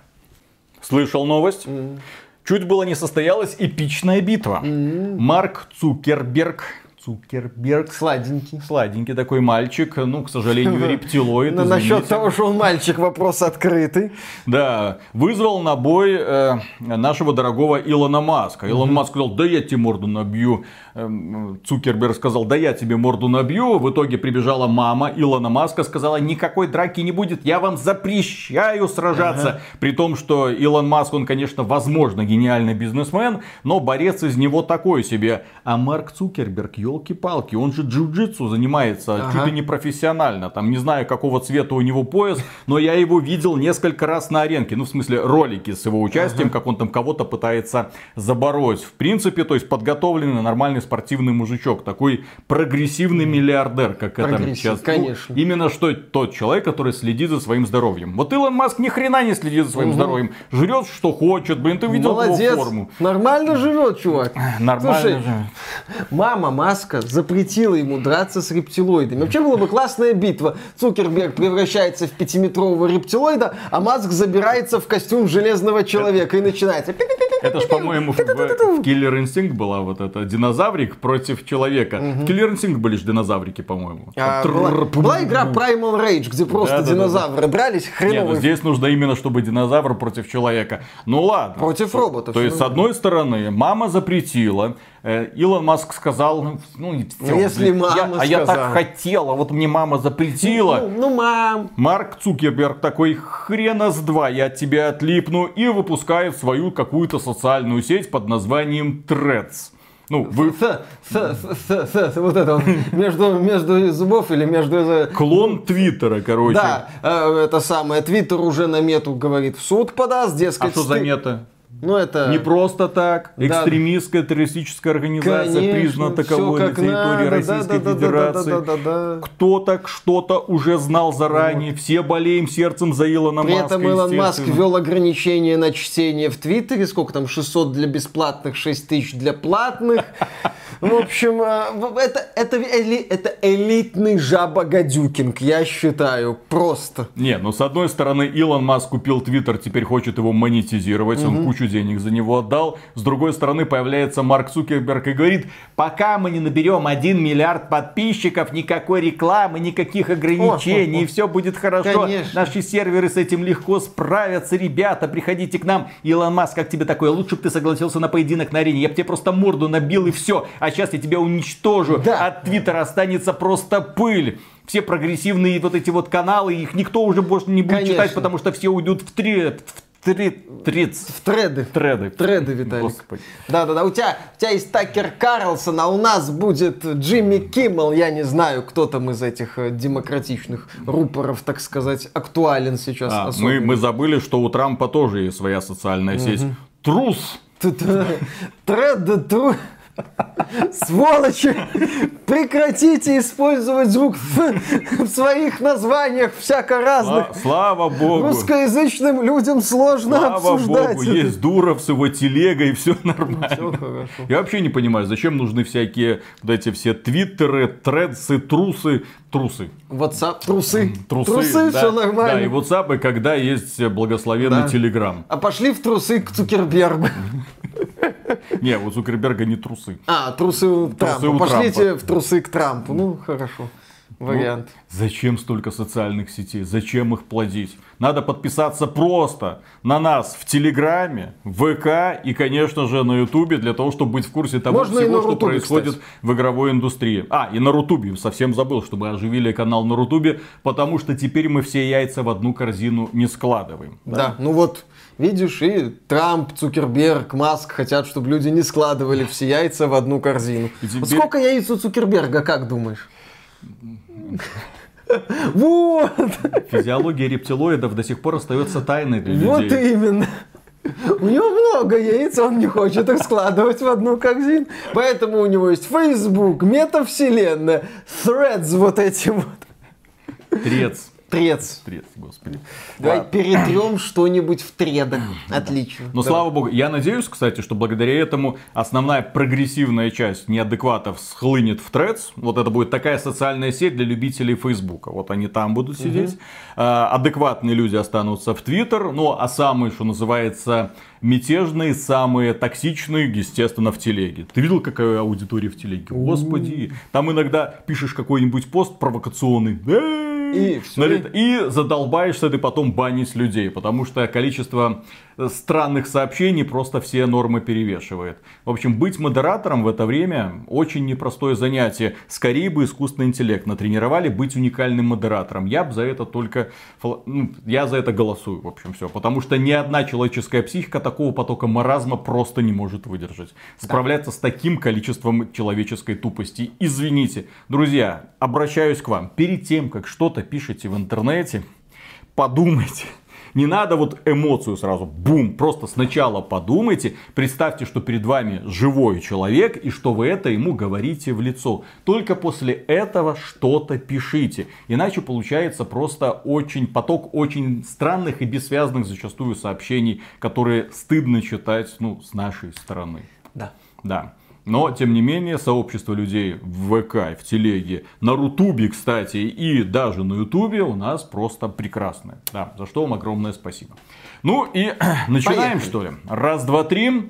Слышал новость? Mm. Чуть было не состоялась эпичная битва. Mm. Марк Цукерберг Цукерберг. Сладенький. Сладенький такой мальчик. Ну, к сожалению, рептилоид. Но насчет того, что он мальчик, вопрос открытый. Да. Вызвал на бой э, нашего дорогого Илона Маска. Илон Маск сказал, да я тебе морду набью. Эм, Цукерберг сказал, да я тебе морду набью. В итоге прибежала мама Илона Маска, сказала, никакой драки не будет, я вам запрещаю сражаться. Ага. При том, что Илон Маск, он, конечно, возможно, гениальный бизнесмен, но борец из него такой себе. А Марк Цукерберг, елки-палки, он же джиу-джитсу занимается ага. чуть ли не профессионально. Там не знаю, какого цвета у него пояс, но я его видел несколько раз на аренке. Ну, в смысле, ролики с его участием, ага. как он там кого-то пытается забороть. В принципе, то есть подготовленный нормальный спортивный мужичок, такой прогрессивный миллиардер, как это сейчас. Ну, конечно. Ну, именно что тот человек, который следит за своим здоровьем. Вот Илон Маск ни хрена не следит за своим угу. здоровьем. Жрет, что хочет. Блин, ты видел Молодец. его форму. Нормально живет, чувак. Нормально Слушай. Мама Маска запретила ему драться с рептилоидами. Вообще была бы классная битва. Цукерберг превращается в пятиметрового рептилоида, а Маск забирается в костюм железного человека и начинается. Это ж, по-моему, в, Killer Instinct была вот эта динозаврик против человека. В Killer Instinct были же динозаврики, по-моему. А, была, игра Primal Rage, где просто динозавры брались хреновые. Нет, ну здесь нужно именно, чтобы динозавр против человека. Ну ладно. Против роботов. То есть, с одной стороны, мама запретила, Илон Маск сказал, ну, ну все, если мама я, сказала. А я так хотела, вот мне мама запретила. Ну, ну, мам. Марк Цукерберг такой, хрена с два, я от тебя отлипну, и выпускает свою какую-то социальную сеть под названием Threads. Ну, вы... С, с, с, с, с, вот это вот, между, между зубов или между... Клон Твиттера, короче. Да, э, это самое, Твиттер уже на мету говорит, в суд подаст, дескать... А что за мета? Ну, это... Не просто так. Да. Экстремистская террористическая организация Конечно, признана таковой на территории надо. Российской да, Федерации. Да, да, да, да, да, да. Кто-то что-то уже знал заранее. Вот. Все болеем сердцем за Илона При Маска. При этом Илон Маск ввел ограничение на чтение в Твиттере. Сколько там? 600 для бесплатных, 6 тысяч для платных. В общем, э, это, это, это элитный жаба-гадюкинг, я считаю, просто. Не, ну с одной стороны, Илон Маск купил Твиттер, теперь хочет его монетизировать, угу. он кучу денег за него отдал. С другой стороны, появляется Марк Цукерберг и говорит, пока мы не наберем 1 миллиард подписчиков, никакой рекламы, никаких ограничений, о, о, о. все будет хорошо. Конечно. Наши серверы с этим легко справятся, ребята, приходите к нам. Илон Маск, как тебе такое? Лучше бы ты согласился на поединок на арене, я бы тебе просто морду набил и все. А а сейчас я тебя уничтожу. Да. От Твиттера останется просто пыль все прогрессивные вот эти вот каналы, их никто уже больше не будет Конечно. читать, потому что все уйдут в тред, в тред, трец. В треды. Треды. Треды, Виталик. Да-да-да, у тебя, у тебя есть Такер Карлсон, а у нас будет Джимми Киммел, я не знаю, кто там из этих э, демократичных рупоров, так сказать, актуален сейчас. А, мы, мы забыли, что у Трампа тоже есть своя социальная сеть. Трус. Тред, трус. Сволочи! Прекратите использовать звук в, своих названиях всяко разных. Слава богу. Русскоязычным людям сложно Слава обсуждать. Богу, есть Дуров с его телегой, все нормально. Все хорошо. Я вообще не понимаю, зачем нужны всякие вот эти все твиттеры, тредсы, трусы, трусы. WhatsApp, трусы. Трусы, трусы да, все нормально. Да, и WhatsApp, и когда есть благословенный да. Телеграм. А пошли в трусы к Цукербергу. Не, у Цукерберга не трусы. А, трусы у Трампа. Пошлите в трусы к Трампу. Ну, хорошо. Ну, Вариант. Ну, зачем столько социальных сетей? Зачем их плодить? Надо подписаться просто на нас в Телеграме, в ВК и, конечно же, на Ютубе, для того, чтобы быть в курсе того Можно всего, что Рутубе, происходит кстати. в игровой индустрии. А, и на Рутубе. Совсем забыл, чтобы оживили канал на Рутубе, потому что теперь мы все яйца в одну корзину не складываем. Да, да ну вот Видишь, и Трамп, Цукерберг, Маск хотят, чтобы люди не складывали все яйца в одну корзину. Теперь... Вот сколько яиц у Цукерберга, как думаешь? Вот! Физиология рептилоидов до сих пор остается тайной для людей. Вот именно. У него много яиц, он не хочет их складывать в одну корзину. Поэтому у него есть Facebook, метавселенная, threads вот эти вот. Трец. Трец. Трец, господи. Давай Ладно. перетрем что-нибудь в тредах. Отлично. Но Давай. слава богу, я надеюсь, кстати, что благодаря этому основная прогрессивная часть неадекватов схлынет в Threads. Вот это будет такая социальная сеть для любителей Фейсбука. Вот они там будут сидеть. А, адекватные люди останутся в Твиттер. Ну, а самые, что называется, мятежные, самые токсичные, естественно, в телеге. Ты видел, какая аудитория в телеге? Господи. Там иногда пишешь какой-нибудь пост провокационный. И всё. Налет- И задолбаешься ты потом банить людей, потому что количество странных сообщений просто все нормы перевешивает. В общем, быть модератором в это время очень непростое занятие. Скорее бы искусственный интеллект натренировали быть уникальным модератором. Я бы за это только... ну, я за это голосую, в общем, все. Потому что ни одна человеческая психика такого потока маразма просто не может выдержать. Справляться с таким количеством человеческой тупости. Извините. Друзья, обращаюсь к вам. Перед тем, как что-то пишете в интернете, подумайте. Не надо вот эмоцию сразу, бум, просто сначала подумайте, представьте, что перед вами живой человек и что вы это ему говорите в лицо. Только после этого что-то пишите. Иначе получается просто очень поток очень странных и бессвязных зачастую сообщений, которые стыдно читать ну, с нашей стороны. Да. Да. Но, тем не менее, сообщество людей в ВК, в Телеге, на Рутубе, кстати, и даже на Ютубе у нас просто прекрасное. Да, за что вам огромное спасибо. Ну и начинаем, Поехали. что ли? Раз, два, три.